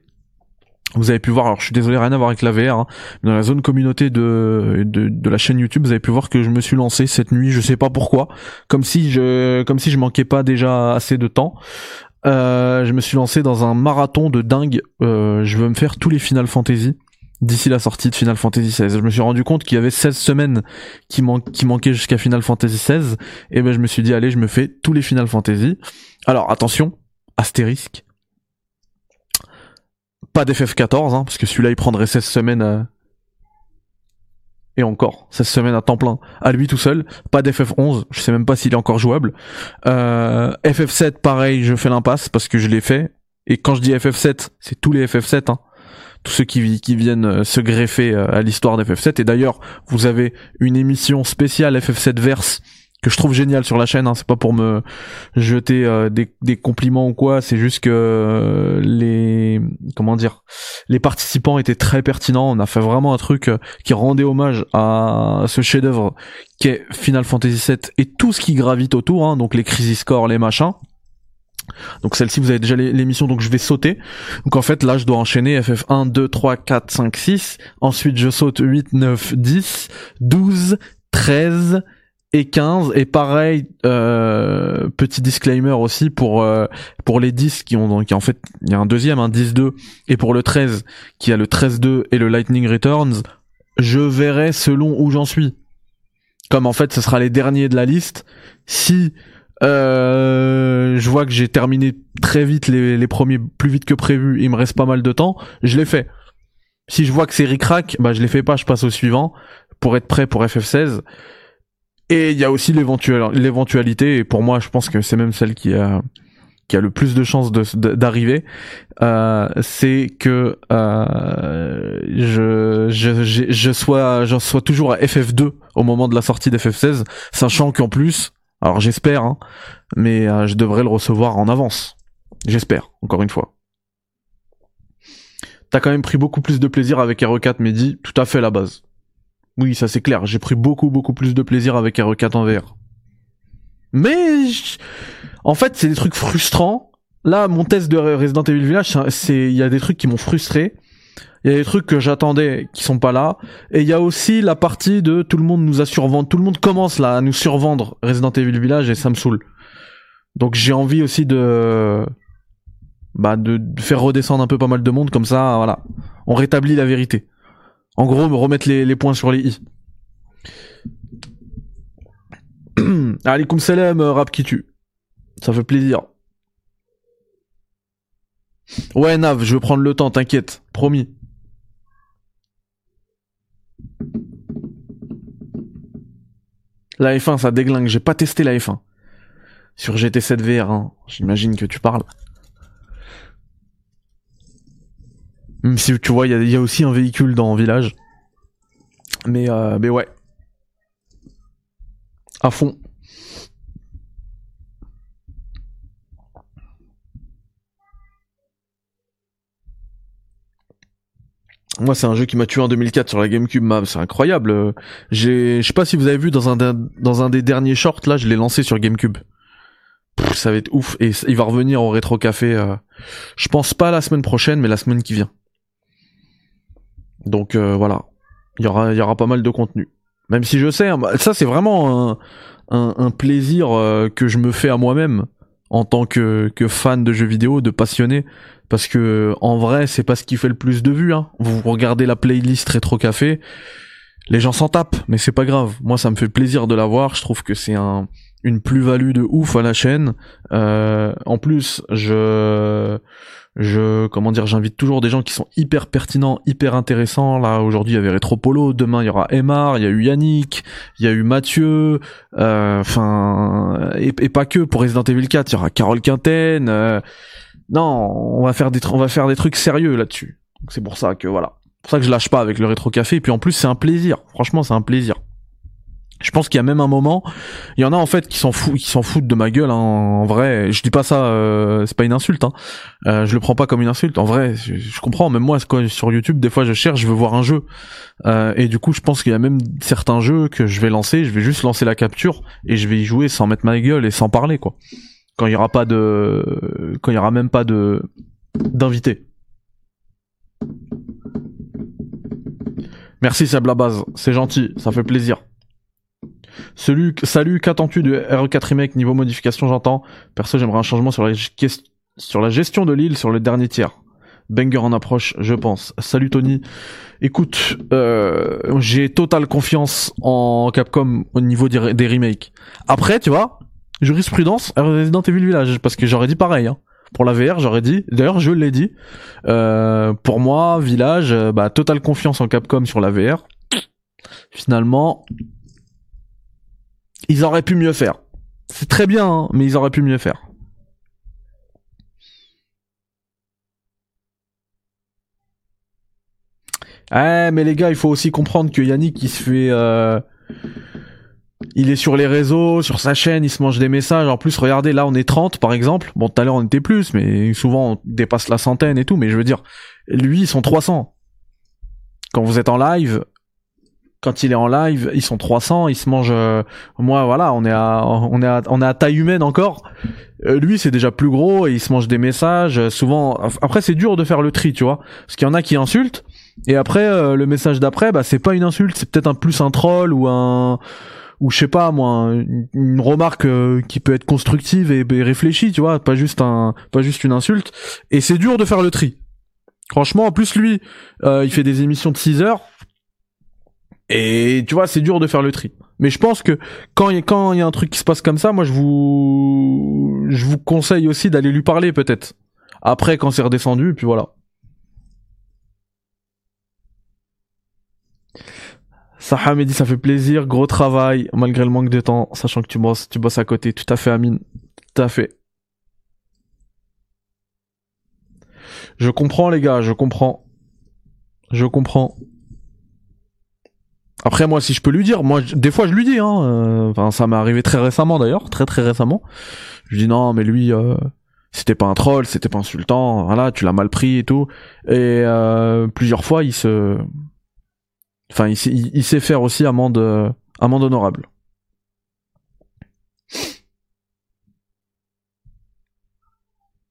vous avez pu voir, alors je suis désolé, rien à voir avec la VR, hein, dans la zone communauté de, de, la chaîne YouTube, vous avez pu voir que je me suis lancé cette nuit, je sais pas pourquoi, comme si je comme si je manquais pas déjà assez de temps. Euh, je me suis lancé dans un marathon de dingue. Euh, je veux me faire tous les Final Fantasy d'ici la sortie de Final Fantasy XVI. Je me suis rendu compte qu'il y avait 16 semaines qui, qui manquaient jusqu'à Final Fantasy XVI. Et ben je me suis dit allez, je me fais tous les Final Fantasy. Alors attention, astérisque pas d'FF14, hein, parce que celui-là il prendrait 16 semaines à... Et encore, 16 semaines à temps plein à lui tout seul. Pas d'FF11, je sais même pas s'il est encore jouable. Euh, FF7, pareil, je fais l'impasse parce que je l'ai fait. Et quand je dis FF7, c'est tous les FF7, hein. tous ceux qui, qui viennent euh, se greffer euh, à l'histoire d'FF7. Et d'ailleurs, vous avez une émission spéciale FF7 Verse que je trouve génial sur la chaîne. Hein. C'est pas pour me jeter euh, des, compliments ou quoi. C'est juste que euh, les comment dire, les participants étaient très pertinents. On a fait vraiment un truc euh, qui rendait hommage à ce chef-d'œuvre qu'est Final Fantasy VII et tout ce qui gravite autour. Hein. Donc les crisis core, les machins. Donc celle-ci vous avez déjà l'émission donc je vais sauter. Donc en fait là je dois enchaîner FF 1 2 3 4 5 6, ensuite je saute 8 9 10 12 13 et 15 et pareil euh, petit disclaimer aussi pour euh, pour les 10 qui ont qui en fait il y a un deuxième un 10 2 et pour le 13 qui a le 13 2 et le Lightning Returns je verrai selon où j'en suis. Comme en fait ce sera les derniers de la liste. Si euh, je vois que j'ai terminé très vite les, les premiers plus vite que prévu il me reste pas mal de temps je l'ai fait. Si je vois que c'est ricrac, bah je les fais pas, je passe au suivant pour être prêt pour FF16. Et il y a aussi l'éventualité, et pour moi je pense que c'est même celle qui a qui a le plus de chances d'arriver, euh, c'est que euh, je, je, je, sois, je sois toujours à FF2 au moment de la sortie d'FF16, sachant qu'en plus, alors j'espère, hein, mais euh, je devrais le recevoir en avance. J'espère, encore une fois. T'as quand même pris beaucoup plus de plaisir avec RE4 Mehdi, tout à fait la base. Oui, ça c'est clair, j'ai pris beaucoup beaucoup plus de plaisir avec RE4 en VR. Mais en fait, c'est des trucs frustrants. Là, mon test de Resident Evil Village, c'est il y a des trucs qui m'ont frustré. Il y a des trucs que j'attendais qui sont pas là. Et il y a aussi la partie de tout le monde nous a survendu, tout le monde commence là à nous survendre Resident Evil Village et ça me saoule. Donc j'ai envie aussi de bah de, faire redescendre un peu pas mal de monde comme ça, voilà. On rétablit la vérité. En gros, me remettre les, points sur les i. Alaikum salam, euh, rap qui tue. Ça fait plaisir. Ouais, Nav, je vais prendre le temps, t'inquiète. Promis. La F1, ça déglingue. J'ai pas testé la F1. Sur GT7 VR, hein. j'imagine que tu parles. Même si tu vois, il y, a aussi un véhicule dans village. Mais, euh, mais ouais. À fond. Moi, c'est un jeu qui m'a tué en 2004 sur la GameCube. C'est incroyable. Je sais pas si vous avez vu dans un dans un des derniers shorts là, je l'ai lancé sur GameCube. ça va être ouf et il va revenir au rétro café. Euh, je pense pas la semaine prochaine, mais la semaine qui vient. Donc euh, voilà, il y aura pas mal de contenu. Même si je sais, hein, bah, ça c'est vraiment un, un, un plaisir euh, que je me fais à moi-même en tant que, que fan de jeux vidéo, de passionné, parce que en vrai c'est pas ce qui fait le plus de vues. Hein. Vous regardez la playlist Rétro Café, les gens s'en tapent, mais c'est pas grave. Moi ça me fait plaisir de la voir. Je trouve que c'est un une plus-value de ouf à la chaîne. Euh, en plus, je je comment dire, j'invite toujours des gens qui sont hyper pertinents, hyper intéressants. Là aujourd'hui il y avait Retropolo, demain il y aura Emar, il y a eu Yannick, il y a eu Mathieu, euh, enfin et, pas que pour Resident Evil 4, il y aura Carole Quinten. Euh, non, on va faire des on va faire des trucs sérieux là-dessus. C'est pour ça que voilà, pour ça que je lâche pas avec le rétro café. Et puis en plus c'est un plaisir. Franchement c'est un plaisir. Je pense qu'il y a même un moment, il y en a en fait qui s'en foutent, qui s'en foutent de ma gueule. Hein, en vrai, je dis pas ça, euh, c'est pas une insulte. Hein. Euh, je le prends pas comme une insulte. En vrai, je, comprends. Même moi, sur YouTube, des fois, je cherche, je veux voir un jeu, euh, et du coup, je pense qu'il y a même certains jeux que je vais lancer. Je vais juste lancer la capture et je vais y jouer sans mettre ma gueule et sans parler, quoi. Quand il y aura pas de, quand il y aura même pas de d'invité. Merci Seb la base, c'est gentil, ça fait plaisir. Salut, salut qu'attends-tu de RE4 Remake niveau modification j'entends Perso j'aimerais un changement sur la, gestion de l'île sur le dernier tiers. Banger en approche, je pense. Salut Tony. Écoute, euh, j'ai totale confiance en Capcom au niveau des, remakes. Après, tu vois, jurisprudence Resident Evil Village, parce que j'aurais dit pareil. Hein. Pour la VR, j'aurais dit. D'ailleurs, je l'ai dit. Euh, pour moi, Village, euh, bah, totale confiance en Capcom sur la VR. Finalement, ils auraient pu mieux faire. C'est très bien, hein, mais ils auraient pu mieux faire. Eh, mais les gars, il faut aussi comprendre que Yannick, il se fait... Euh, il est sur les réseaux, sur sa chaîne, il se mange des messages. En plus, regardez, là, on est 30, par exemple. Bon, tout à l'heure, on était plus, mais souvent, on dépasse la centaine et tout. Mais je veux dire, lui, ils sont 300. Quand vous êtes en live, quand il est en live, ils sont 300, ils se mangent. Euh, moi, voilà, on est à, on est à, on est à taille humaine encore. Euh, lui, c'est déjà plus gros et il se mange des messages. Euh, souvent, après, c'est dur de faire le tri, tu vois, parce qu'il y en a qui insultent et après, le message d'après, bah, c'est pas une insulte, c'est peut-être un plus un troll ou un ou je sais pas moi une, remarque qui peut être constructive et, réfléchie tu vois pas juste un pas juste une insulte et c'est dur de faire le tri franchement en plus lui il fait des émissions de 6 heures et tu vois, c'est dur de faire le tri. Mais je pense que quand il y a un truc qui se passe comme ça, moi je vous je vous conseille aussi d'aller lui parler peut-être. Après quand c'est redescendu, puis voilà. Saham dit ça fait plaisir, gros travail, malgré le manque de temps, sachant que tu bosses, tu bosses à côté. Tout à fait, Amine. Tout à fait. Je comprends, les gars, je comprends. Je comprends. Après, moi, si je peux lui dire, moi, des fois, je lui dis, hein. euh, Enfin, ça m'est arrivé très récemment, d'ailleurs, très très récemment. Je dis non, mais lui, euh, c'était pas un troll, c'était pas insultant. Voilà, tu l'as mal pris et tout. Et euh, plusieurs fois, il se, enfin, il, il sait faire aussi amende, euh, amende honorable.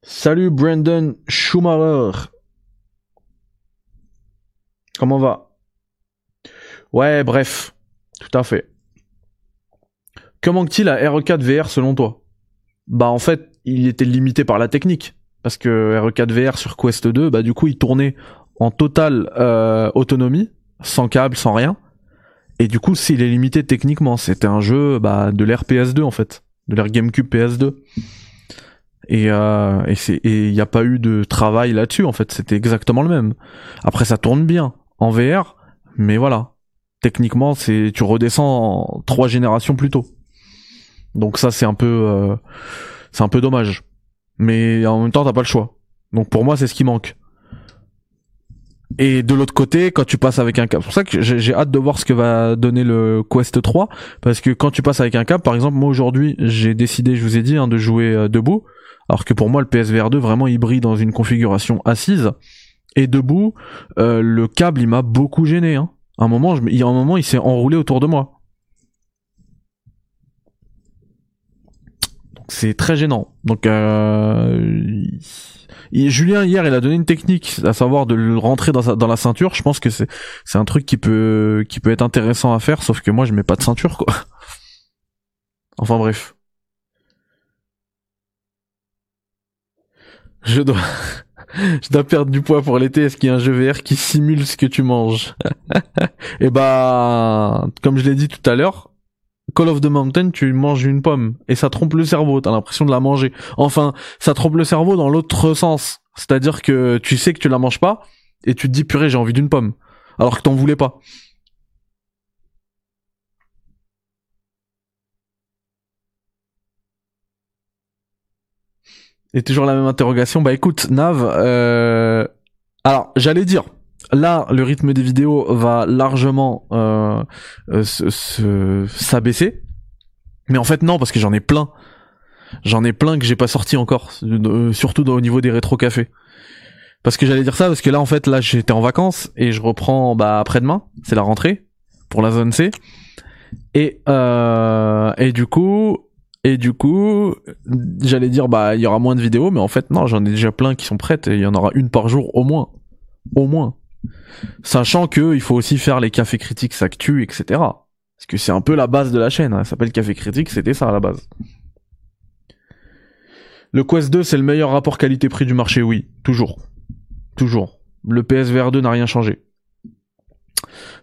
Salut Brandon Schumacher. Comment va? Ouais, bref, tout à fait. Que manque-t-il à RE4 VR selon toi? Bah en fait, il était limité par la technique. Parce que RE4 VR sur Quest 2, bah du coup il tournait en totale euh, autonomie, sans câble, sans rien. Et du coup, s'il est limité techniquement, c'était un jeu bah, de l'ère PS2 en fait, de l'ère GameCube PS2. Et euh, et il n'y a pas eu de travail là-dessus en fait, c'était exactement le même. Après ça tourne bien en VR, mais voilà, techniquement c'est tu redescends en trois générations plus tôt. Donc ça c'est un peu euh, c'est un peu dommage. Mais en même temps t'as pas le choix. Donc pour moi c'est ce qui manque. Et de l'autre côté, quand tu passes avec un câble, c'est pour ça que j'ai j'ai hâte de voir ce que va donner le Quest 3, parce que quand tu passes avec un câble, par exemple, moi aujourd'hui, j'ai décidé, je vous ai dit, hein, de jouer euh, debout, alors que pour moi, le PSVR 2 vraiment il brille dans une configuration assise et debout, euh, le câble il m'a beaucoup gêné. Hein. Un moment, il s'est enroulé autour de moi. C'est très gênant. Donc euh, Julien hier, il a donné une technique, à savoir de le rentrer dans, la ceinture. Je pense que c'est c'est un truc qui peut qui peut être intéressant à faire, sauf que moi je mets pas de ceinture quoi. Enfin bref. Je dois je dois perdre du poids pour l'été. Est-ce qu'il y a un jeu VR qui simule ce que tu manges Et bah comme je l'ai dit tout à l'heure, Call of the Mountain, tu manges une pomme et ça trompe le cerveau, t'as l'impression de la manger. Enfin, ça trompe le cerveau dans l'autre sens. C'est-à-dire que tu sais que tu la manges pas et tu te dis purée, j'ai envie d'une pomme. Alors que t'en voulais pas. Et toujours la même interrogation. Bah écoute, Nav, euh... alors j'allais dire, là le rythme des vidéos va largement euh, euh, se- se- s'abaisser. Mais en fait non, parce que j'en ai plein. J'en ai plein que j'ai pas sorti encore, surtout au niveau des rétro cafés. Parce que j'allais dire ça parce que là en fait là j'étais en vacances et je reprends bah après-demain, c'est la rentrée pour la zone C. Et euh, et du coup et du coup j'allais dire bah il y aura moins de vidéos mais en fait non, j'en ai déjà plein qui sont prêtes et il y en aura une par jour au moins. Au moins. Sachant que il faut aussi faire les cafés critiques s'actu etc. Parce que c'est un peu la base de la chaîne, hein. ça s'appelle Café Critique, c'était ça à la base. Le Quest 2, c'est le meilleur rapport qualité-prix du marché, oui, toujours. Toujours. Le PSVR 2 n'a rien changé.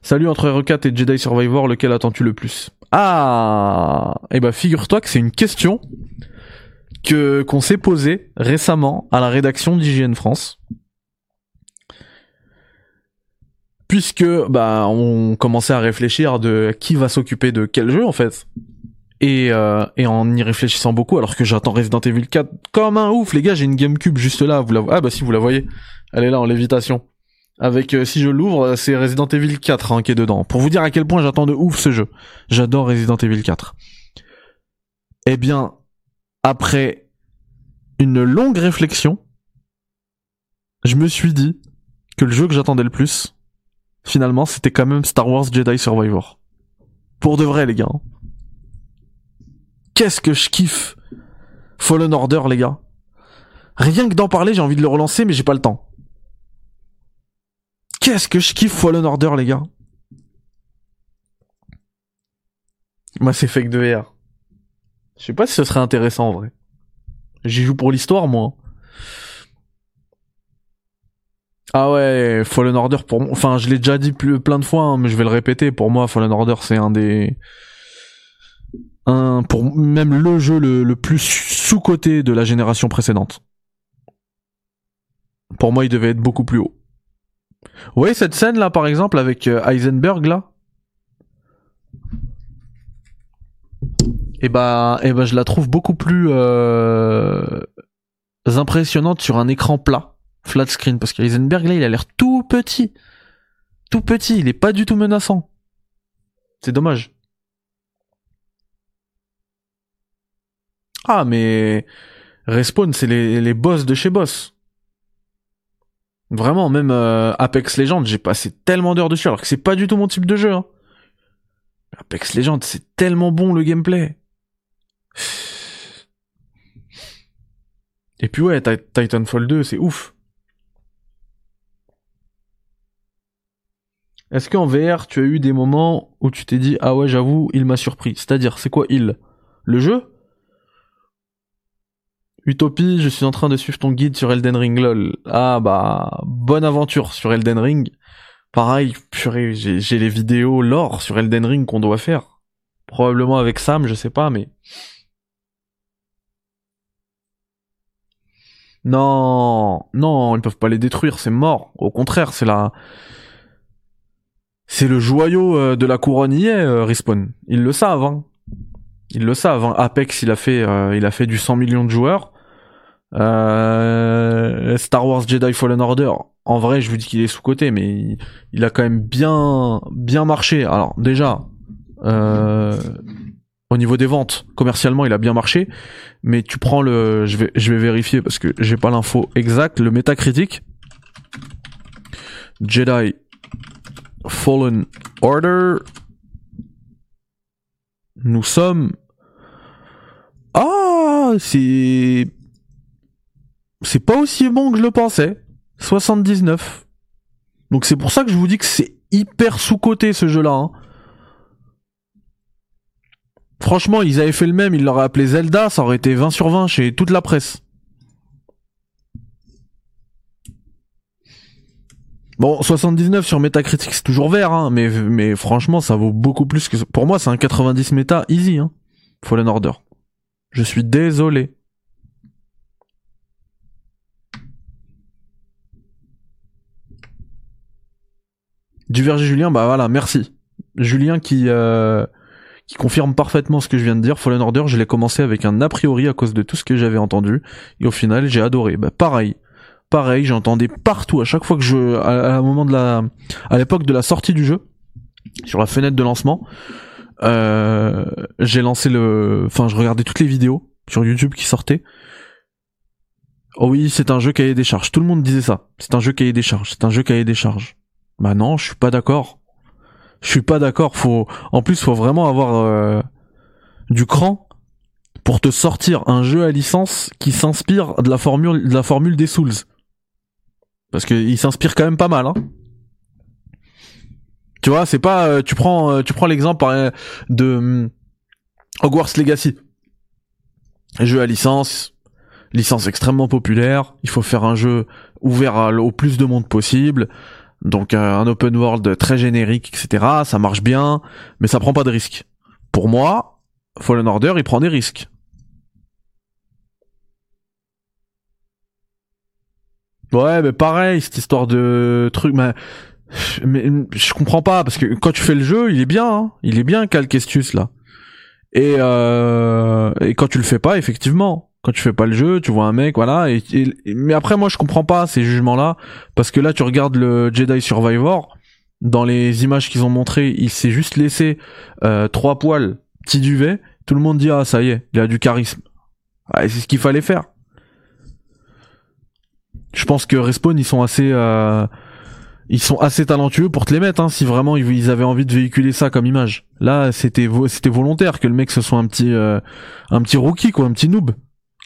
Salut entre RE4 et Jedi Survivor, lequel attends-tu le plus? Ah Eh ben figure-toi que c'est une question que qu'on s'est posée récemment à la rédaction d'IGN France. Puisque bah on commençait à réfléchir de qui va s'occuper de quel jeu en fait. Et, euh, et en y réfléchissant beaucoup, alors que j'attends Resident Evil 4 comme un ouf, les gars, j'ai une GameCube juste là, vous la Ah bah si vous la voyez, elle est là en lévitation. Avec, euh, si je l'ouvre, c'est Resident Evil 4 hein, qui est dedans. Pour vous dire à quel point j'attends de ouf ce jeu. J'adore Resident Evil 4. Eh bien, après une longue réflexion, je me suis dit que le jeu que j'attendais le plus, finalement, c'était quand même Star Wars Jedi Survivor. Pour de vrai, les gars. hein. Qu'est-ce que je kiffe Fallen Order, les gars. Rien que d'en parler, j'ai envie de le relancer, mais j'ai pas le temps. Qu'est-ce que je kiffe Fallen Order, les gars. Moi, c'est fake de VR. Je sais pas si ce serait intéressant, en vrai. J'y joue pour l'histoire, moi. Ah ouais, Fallen Order pour moi. Enfin, je l'ai déjà dit plein de fois, hein, mais je vais le répéter. Pour moi, Fallen Order, c'est un des un pour même le jeu le, le plus sous-coté de la génération précédente. Pour moi, il devait être beaucoup plus haut. Oui, cette scène là, par exemple, avec euh, Heisenberg là. Et bah, et je la trouve beaucoup plus euh, impressionnante sur un écran plat, flat screen, parce qu'Heisenberg là, il a l'air tout petit, tout petit. Il est pas du tout menaçant. C'est dommage. Ah, mais Respawn, c'est les boss de chez boss. Vraiment, même euh, Apex Legends, j'ai passé tellement d'heures dessus alors que c'est pas du tout mon type de jeu. Hein. Apex Legends, c'est tellement bon le gameplay. Et puis ouais, Titanfall 2, c'est ouf. Est-ce qu'en VR, tu as eu des moments où tu t'es dit ah ouais, j'avoue, il m'a surpris. C'est-à-dire, c'est quoi il? Le jeu? Utopie, je suis en train de suivre ton guide sur Elden Ring lol. Ah bah bonne aventure sur Elden Ring. Pareil, j'ai les vidéos lore sur Elden Ring qu'on doit faire. Probablement avec Sam, je sais pas, mais Non, non, ils peuvent pas les détruire, c'est mort. Au contraire, c'est la, c'est le joyau euh, de la couronne IA, euh, Respawn. Ils le savent, hein. Ils le savent. Hein. Apex, il a fait, euh, il a fait du 100 millions de joueurs. Star Wars Jedi Fallen Order. En vrai, je vous dis qu'il est sous côté, mais il, a quand même bien, bien marché. Alors déjà, au niveau des ventes, commercialement, il a bien marché. Mais tu prends le, je vais, je vais vérifier parce que j'ai pas l'info exacte. Le métacritique, Jedi Fallen Order. Nous sommes. Ah, c'est. C'est pas aussi bon que je le pensais. 79. Donc c'est pour ça que je vous dis que c'est hyper sous-coté ce jeu-là. Hein. Franchement, ils avaient fait le même, ils l'auraient appelé Zelda, ça aurait été 20 sur 20 chez toute la presse. Bon, 79 sur Metacritic, c'est toujours vert, hein, mais, franchement, ça vaut beaucoup plus que... Pour moi, c'est un 90 méta easy, hein, Fallen Order. Je suis désolé. Duverger Julien, bah voilà, merci. Julien qui... Euh qui confirme parfaitement ce que je viens de dire. Fallen Order, je l'ai commencé avec un a priori à cause de tout ce que j'avais entendu, et au final, j'ai adoré. Bah, pareil, pareil, j'entendais partout à chaque fois que je, à, à l'époque de la sortie du jeu, sur la fenêtre de lancement, euh, j'ai lancé le, enfin, je regardais toutes les vidéos sur YouTube qui sortaient. Oh oui, c'est un jeu cahier des charges. Tout le monde disait ça. C'est un jeu cahier des charges. C'est un jeu cahier des charges. Bah non, je suis pas d'accord je suis pas d'accord. Faut, en plus, faut vraiment avoir euh, du cran pour te sortir un jeu à licence qui s'inspire de la formule, de la formule des Souls. Parce qu'il s'inspire quand même pas mal. Hein. Tu vois, c'est pas, euh, tu prends, euh, tu prends l'exemple de hum, Hogwarts Legacy, jeu à licence, licence extrêmement populaire. Il faut faire un jeu ouvert au plus de monde possible. Donc euh, un open world très générique, etc. Ça marche bien, mais ça prend pas de risques. Pour moi, Fallen Order, il prend des risques. Ouais, mais pareil, cette histoire de truc, mais, je comprends pas parce que quand tu fais le jeu, il est bien, hein. il est bien Calquestus là. Et euh, et quand tu le fais pas, effectivement, quand tu fais pas le jeu, tu vois un mec, voilà. Mais après, moi, je comprends pas ces jugements-là parce que là, tu regardes le Jedi Survivor. Dans les images qu'ils ont montrées, il s'est juste laissé euh, trois poils, petit duvet. Tout le monde dit ah ça y est, il a du charisme. c'est ce qu'il fallait faire. Je pense que Respawn ils sont assez euh, ils sont assez talentueux pour te les mettre hein, si vraiment ils avaient envie de véhiculer ça comme image. Là, c'était c'était volontaire que le mec ce soit un petit euh, un petit rookie quoi, un petit noob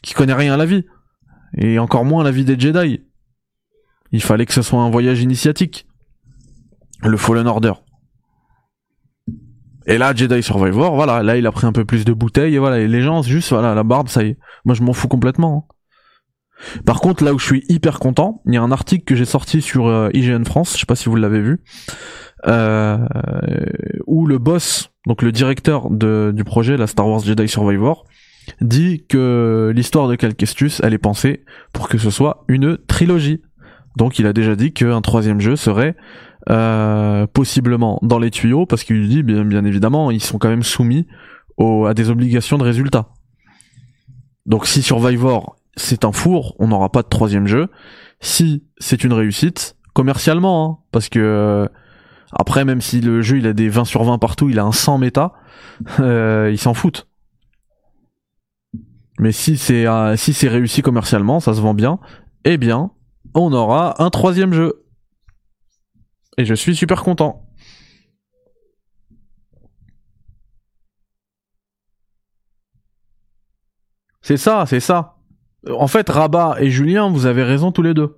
qui connaît rien à la vie. Et encore moins à la vie des Jedi. Il fallait que ce soit un voyage initiatique. Le Fallen Order. Et là, Jedi Survivor, voilà, là il a pris un peu plus de bouteilles et voilà, et les gens, juste, voilà, la barbe, ça y est. Moi je m'en fous complètement. Hein. Par contre, là où je suis hyper content, il y a un article que j'ai sorti sur euh, IGN France, je sais pas si vous l'avez vu, euh, où le boss, donc le directeur du projet, la Star Wars Jedi Survivor, dit que l'histoire de Calquestus, elle est pensée pour que ce soit une trilogie. Donc il a déjà dit qu'un troisième jeu serait euh, possiblement dans les tuyaux, parce qu'il dit bien, évidemment, ils sont quand même soumis à des obligations de résultat. Donc si Survivor c'est un four, on n'aura pas de troisième jeu. Si c'est une réussite, commercialement, hein, parce que euh, après même si le jeu il a des 20 sur 20 partout, il a un 100 méta, euh, ils s'en foutent. Mais si c'est euh, si c'est réussi commercialement, ça se vend bien, eh bien, on aura un troisième jeu. Et je suis super content. C'est ça, c'est ça. En fait, Rabat et Julien, vous avez raison tous les deux.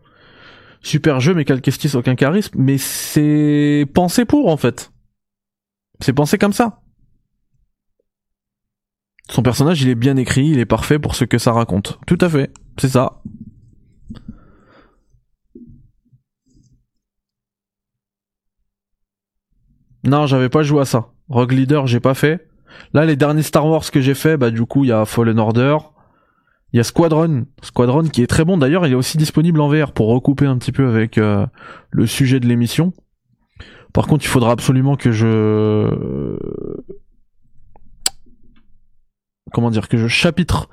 Super jeu, mais Calquestis, aucun charisme. Mais c'est pensé pour, en fait. C'est pensé comme ça. Son personnage, il est bien écrit, il est parfait pour ce que ça raconte. Tout à fait, c'est ça. Non, j'avais pas joué à ça. Rogue Leader, j'ai pas fait. Là, les derniers Star Wars que j'ai fait, bah du coup, il y a Fallen Order, il y a Squadron, Squadron qui est très bon. D'ailleurs, il est aussi disponible en VR pour recouper un petit peu avec euh, le sujet de l'émission. Par contre, il faudra absolument que je comment dire que je chapitre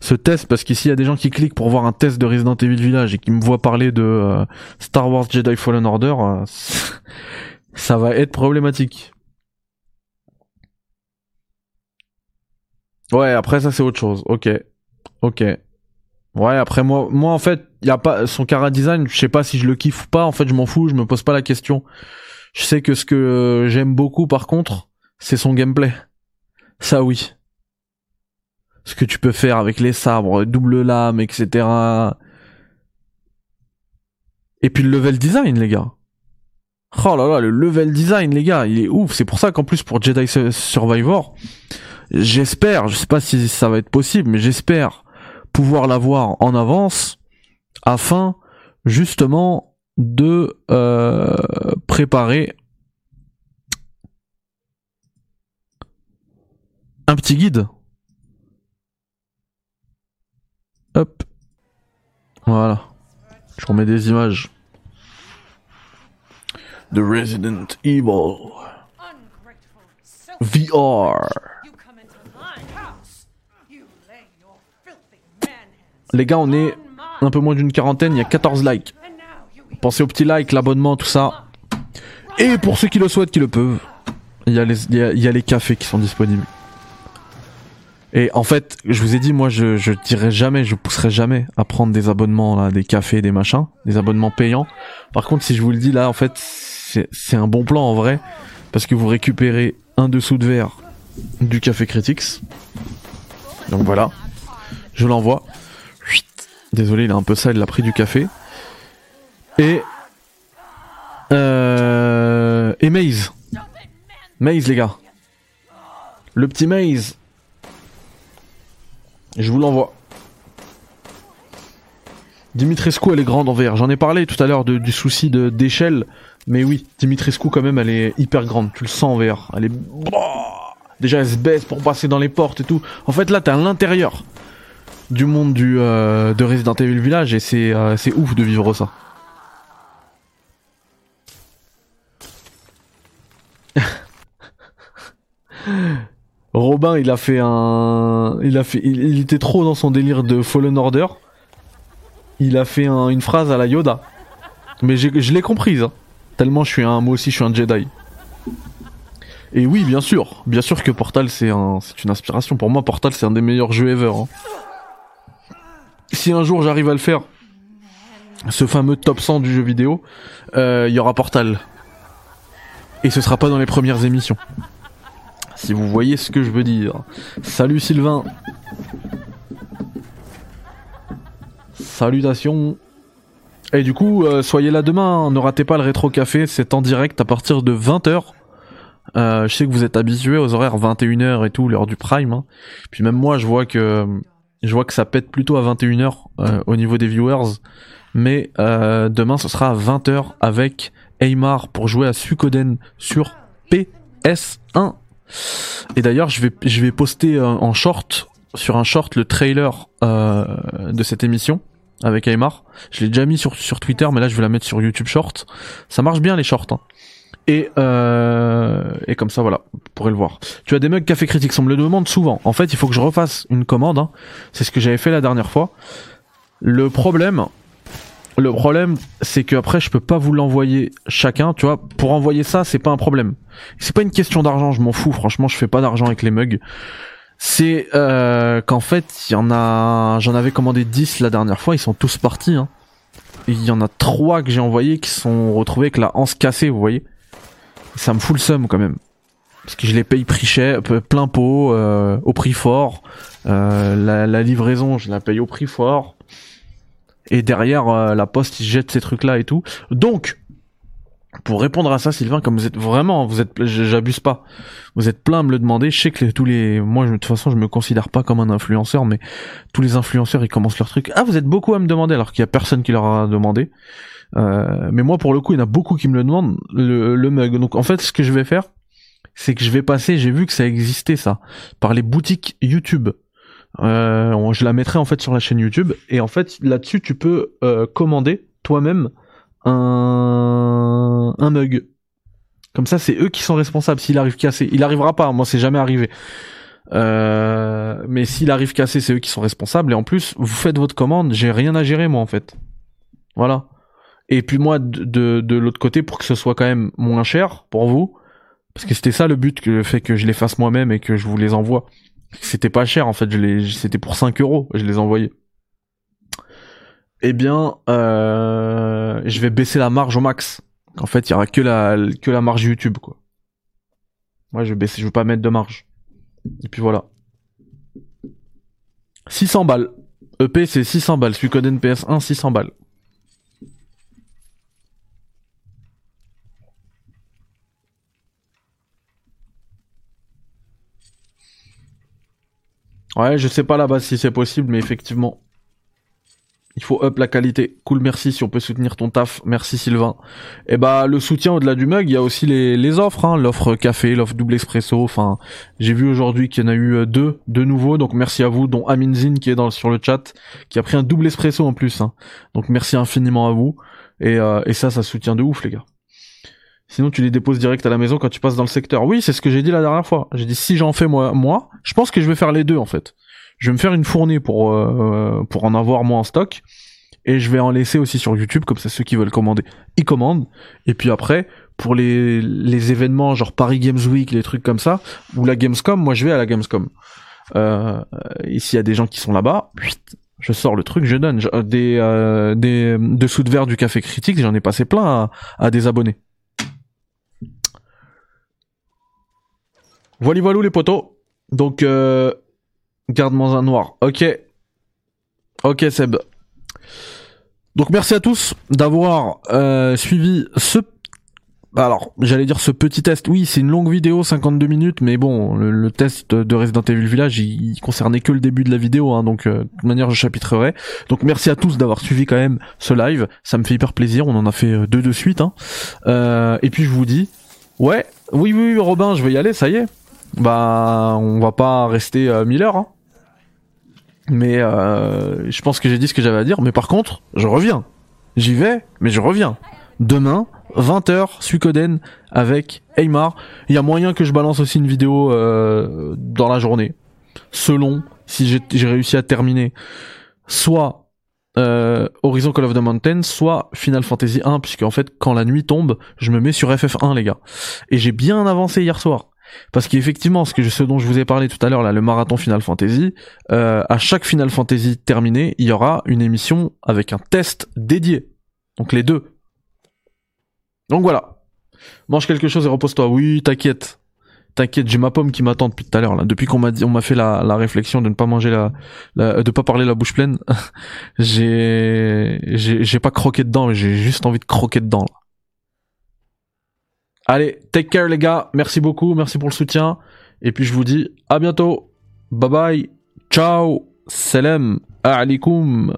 ce test parce qu'ici il y a des gens qui cliquent pour voir un test de Resident Evil Village et qui me voient parler de euh, Star Wars Jedi Fallen Order, euh, ça va être problématique. Ouais, après ça c'est autre chose. Ok, ok. Ouais, après moi, en fait, y a pas son cara design. Je sais pas si je le kiffe ou pas. En fait, je m'en fous. Je me pose pas la question. Je sais que ce que j'aime beaucoup, par contre, c'est son gameplay. Ça oui ce que tu peux faire avec les sabres, double lame, etc. Et puis le level design, les gars. Oh là là, le level design, les gars, il est ouf. C'est pour ça qu'en plus pour Jedi Survivor, j'espère, je sais pas si ça va être possible, mais j'espère pouvoir l'avoir en avance afin justement de euh, préparer un petit guide Hop. Voilà. Je remets des images. The Resident Evil. VR. Les gars, on est un peu moins d'une quarantaine, il y a 14 likes. Pensez aux petits likes, l'abonnement, tout ça. Et pour ceux qui le souhaitent, qui le peuvent, il y, a les, il y a les cafés qui sont disponibles. Et en fait, je vous ai dit, moi, je, je dirais jamais, je pousserai jamais à prendre des abonnements, là, des cafés, des machins, des abonnements payants. Par contre, si je vous le dis là, en fait, c'est un bon plan en vrai, parce que vous récupérez un dessous de verre du café Critics. Donc voilà, je l'envoie. Désolé, il est un peu sale, il a pris du café. Et euh, et Maze. Maze les gars. Le petit Maze je vous l'envoie. Dimitrescu, elle est grande en VR. J'en ai parlé tout à l'heure du souci d'échelle. Mais oui, Dimitrescu, quand même, elle est hyper grande. Tu le sens en VR. Elle est. Déjà, elle se baisse pour passer dans les portes et tout. En fait, là, t'es à l'intérieur du monde du, euh, de Resident Evil Village et euh, c'est ouf de vivre ça. Robin, il a fait un, il a fait, il, était trop dans son délire de Fallen Order. Il a fait une phrase à la Yoda, mais je l'ai comprise. Hein. Tellement je suis un, moi aussi je suis un Jedi. Et oui, bien sûr, bien sûr que Portal c'est un, c'est une inspiration pour moi. Portal c'est un des meilleurs jeux ever. Hein. Si un jour j'arrive à le faire, ce fameux top 100 du jeu vidéo, euh, il y aura Portal. Et ce sera pas dans les premières émissions si vous voyez ce que je veux dire. Salut Sylvain Salutations Et du coup, euh, soyez là demain, ne ratez pas le rétro café, c'est en direct à partir de 20h. Euh, je sais que vous êtes habitués aux horaires 21h et tout, l'heure du prime. Hein. Puis même moi, je vois que je vois que ça pète plutôt à 21h euh, au niveau des viewers. Mais demain, ce sera à 20h avec Aymar pour jouer à Sukoden sur PS1. Et d'ailleurs, je vais, je vais poster euh, en short, sur un short, le trailer euh, de cette émission avec Aymar. Je l'ai déjà mis sur, sur Twitter, mais là je vais la mettre sur YouTube Short. Ça marche bien les shorts. Hein. Et, euh, et comme ça, voilà, vous pourrez le voir. Tu as des mugs café critique, on me le demande souvent. En fait, il faut que je refasse une commande. Hein. C'est ce que j'avais fait la dernière fois. Le problème, le problème, c'est que après, je peux pas vous l'envoyer chacun. Tu vois, pour envoyer ça, c'est pas un problème. C'est pas une question d'argent. Je m'en fous. Franchement, je fais pas d'argent avec les mugs. C'est euh, qu'en fait, il a, j'en avais commandé 10 la dernière fois. Ils sont tous partis. Hein. Il y en a trois que j'ai envoyés qui sont retrouvés avec la hanse cassée. Vous voyez ça me fout le seum quand même. Parce que je les paye prix plein pot, euh, au prix fort. Euh, la, la, livraison, je la paye au prix fort. Et derrière, euh, la poste, ils jettent ces trucs-là et tout. Donc, pour répondre à ça, Sylvain, comme vous êtes vraiment, vous êtes, j'abuse pas, vous êtes plein à me le demander. Je sais que tous les, moi, de toute façon, je me considère pas comme un influenceur, mais tous les influenceurs, ils commencent leur truc. Ah, vous êtes beaucoup à me demander, alors qu'il y a personne qui leur a demandé. Euh, mais moi, pour le coup, il y en a beaucoup qui me le demandent, le, le mug. Donc, en fait, ce que je vais faire, c'est que je vais passer, j'ai vu que ça existait, ça, par les boutiques YouTube. Euh, je la mettrai en fait sur la chaîne YouTube et en fait là-dessus tu peux euh, commander toi-même un, un mug. Comme ça, c'est eux qui sont responsables s'il arrive cassé. Il arrivera pas, moi c'est jamais arrivé. Euh, mais s'il arrive cassé, c'est eux qui sont responsables. Et en plus, vous faites votre commande, j'ai rien à gérer moi en fait. Voilà. Et puis moi, de, de, l'autre côté, pour que ce soit quand même moins cher pour vous, parce que c'était ça le but, que le fait que je les fasse moi-même et que je vous les envoie. C'était pas cher en fait, je les, c'était pour 5 euros, je les envoyais. Eh bien, euh, je vais baisser la marge au max. En fait, il y aura que la, que la marge YouTube, quoi. Moi, je vais baisser, je veux pas mettre de marge. Et puis voilà. 600 balles. EP, c'est 600 balles. Suikoden PS1, 600 balles. Ouais, je sais pas là-bas si c'est possible, mais effectivement. Il faut up la qualité. Cool, merci si on peut soutenir ton taf. Merci Sylvain. Et eh bah le soutien au-delà du mug, il y a aussi les, les offres, hein. l'offre café, l'offre double espresso. Enfin, j'ai vu aujourd'hui qu'il y en a eu euh, deux, de nouveaux. Donc merci à vous, dont Aminzin qui est sur le chat, qui a pris un double espresso en plus. Hein. Donc merci infiniment à vous. Et, euh, et ça, ça soutient de ouf les gars. Sinon, tu les déposes direct à la maison quand tu passes dans le secteur. Oui, c'est ce que j'ai dit la dernière fois. J'ai dit si j'en fais moi, moi, je pense que je vais faire les deux en fait. Je vais me faire une fournée pour euh, pour en avoir moi en stock et je vais en laisser aussi sur YouTube comme ça ceux qui veulent commander, ils commandent. Et puis après, pour les les événements genre Paris Games Week, les trucs comme ça ou la Gamescom, moi je vais à la Gamescom. Euh, ici il y a des gens qui sont là-bas, je sors le truc, je donne des euh, des dessous de verre du café critique, j'en ai passé plein à, à des abonnés. Voilà, voilà les potos. Donc, euh, garde-moi un noir. Ok. Ok, Seb. Donc, merci à tous d'avoir euh, suivi ce... Alors, j'allais dire ce petit test. Oui, c'est une longue vidéo, 52 minutes, mais bon, le, test de Resident Evil Village, il, concernait que le début de la vidéo, hein, donc euh, de toute manière, je chapitrerai. Donc, merci à tous d'avoir suivi quand même ce live. Ça me fait hyper plaisir. On en a fait euh, deux de suite. Hein. Euh, et puis, je vous dis, ouais, oui, oui, Robin, je vais y aller, ça y est bah on va pas rester euh, mille heures. Hein. Mais euh, je pense que j'ai dit ce que j'avais à dire. Mais par contre, je reviens. J'y vais, mais je reviens. Demain, 20h, Suikoden avec Aymar. Il y a moyen que je balance aussi une vidéo euh, dans la journée. Selon si j'ai réussi à terminer soit euh, Horizon Call of the Mountain, soit Final Fantasy 1, puisque en fait, quand la nuit tombe, je me mets sur FF1, les gars. Et j'ai bien avancé hier soir. Parce qu'effectivement, ce, que ce dont je vous ai parlé tout à l'heure, là, le marathon Final Fantasy, euh, à chaque Final Fantasy terminé, il y aura une émission avec un test dédié. Donc les deux. Donc voilà. Mange quelque chose et repose-toi. Oui, t'inquiète. T'inquiète, j'ai ma pomme qui m'attend depuis tout à l'heure. Depuis qu'on m'a dit, on m'a fait la, réflexion de ne pas manger la, la de pas parler la bouche pleine. j'ai, j'ai, pas croqué dedans, j'ai juste envie de croquer dedans. Allez, take care les gars. Merci beaucoup. Merci pour le soutien. Et puis je vous dis à bientôt. Bye bye. Ciao. Salam alaikum.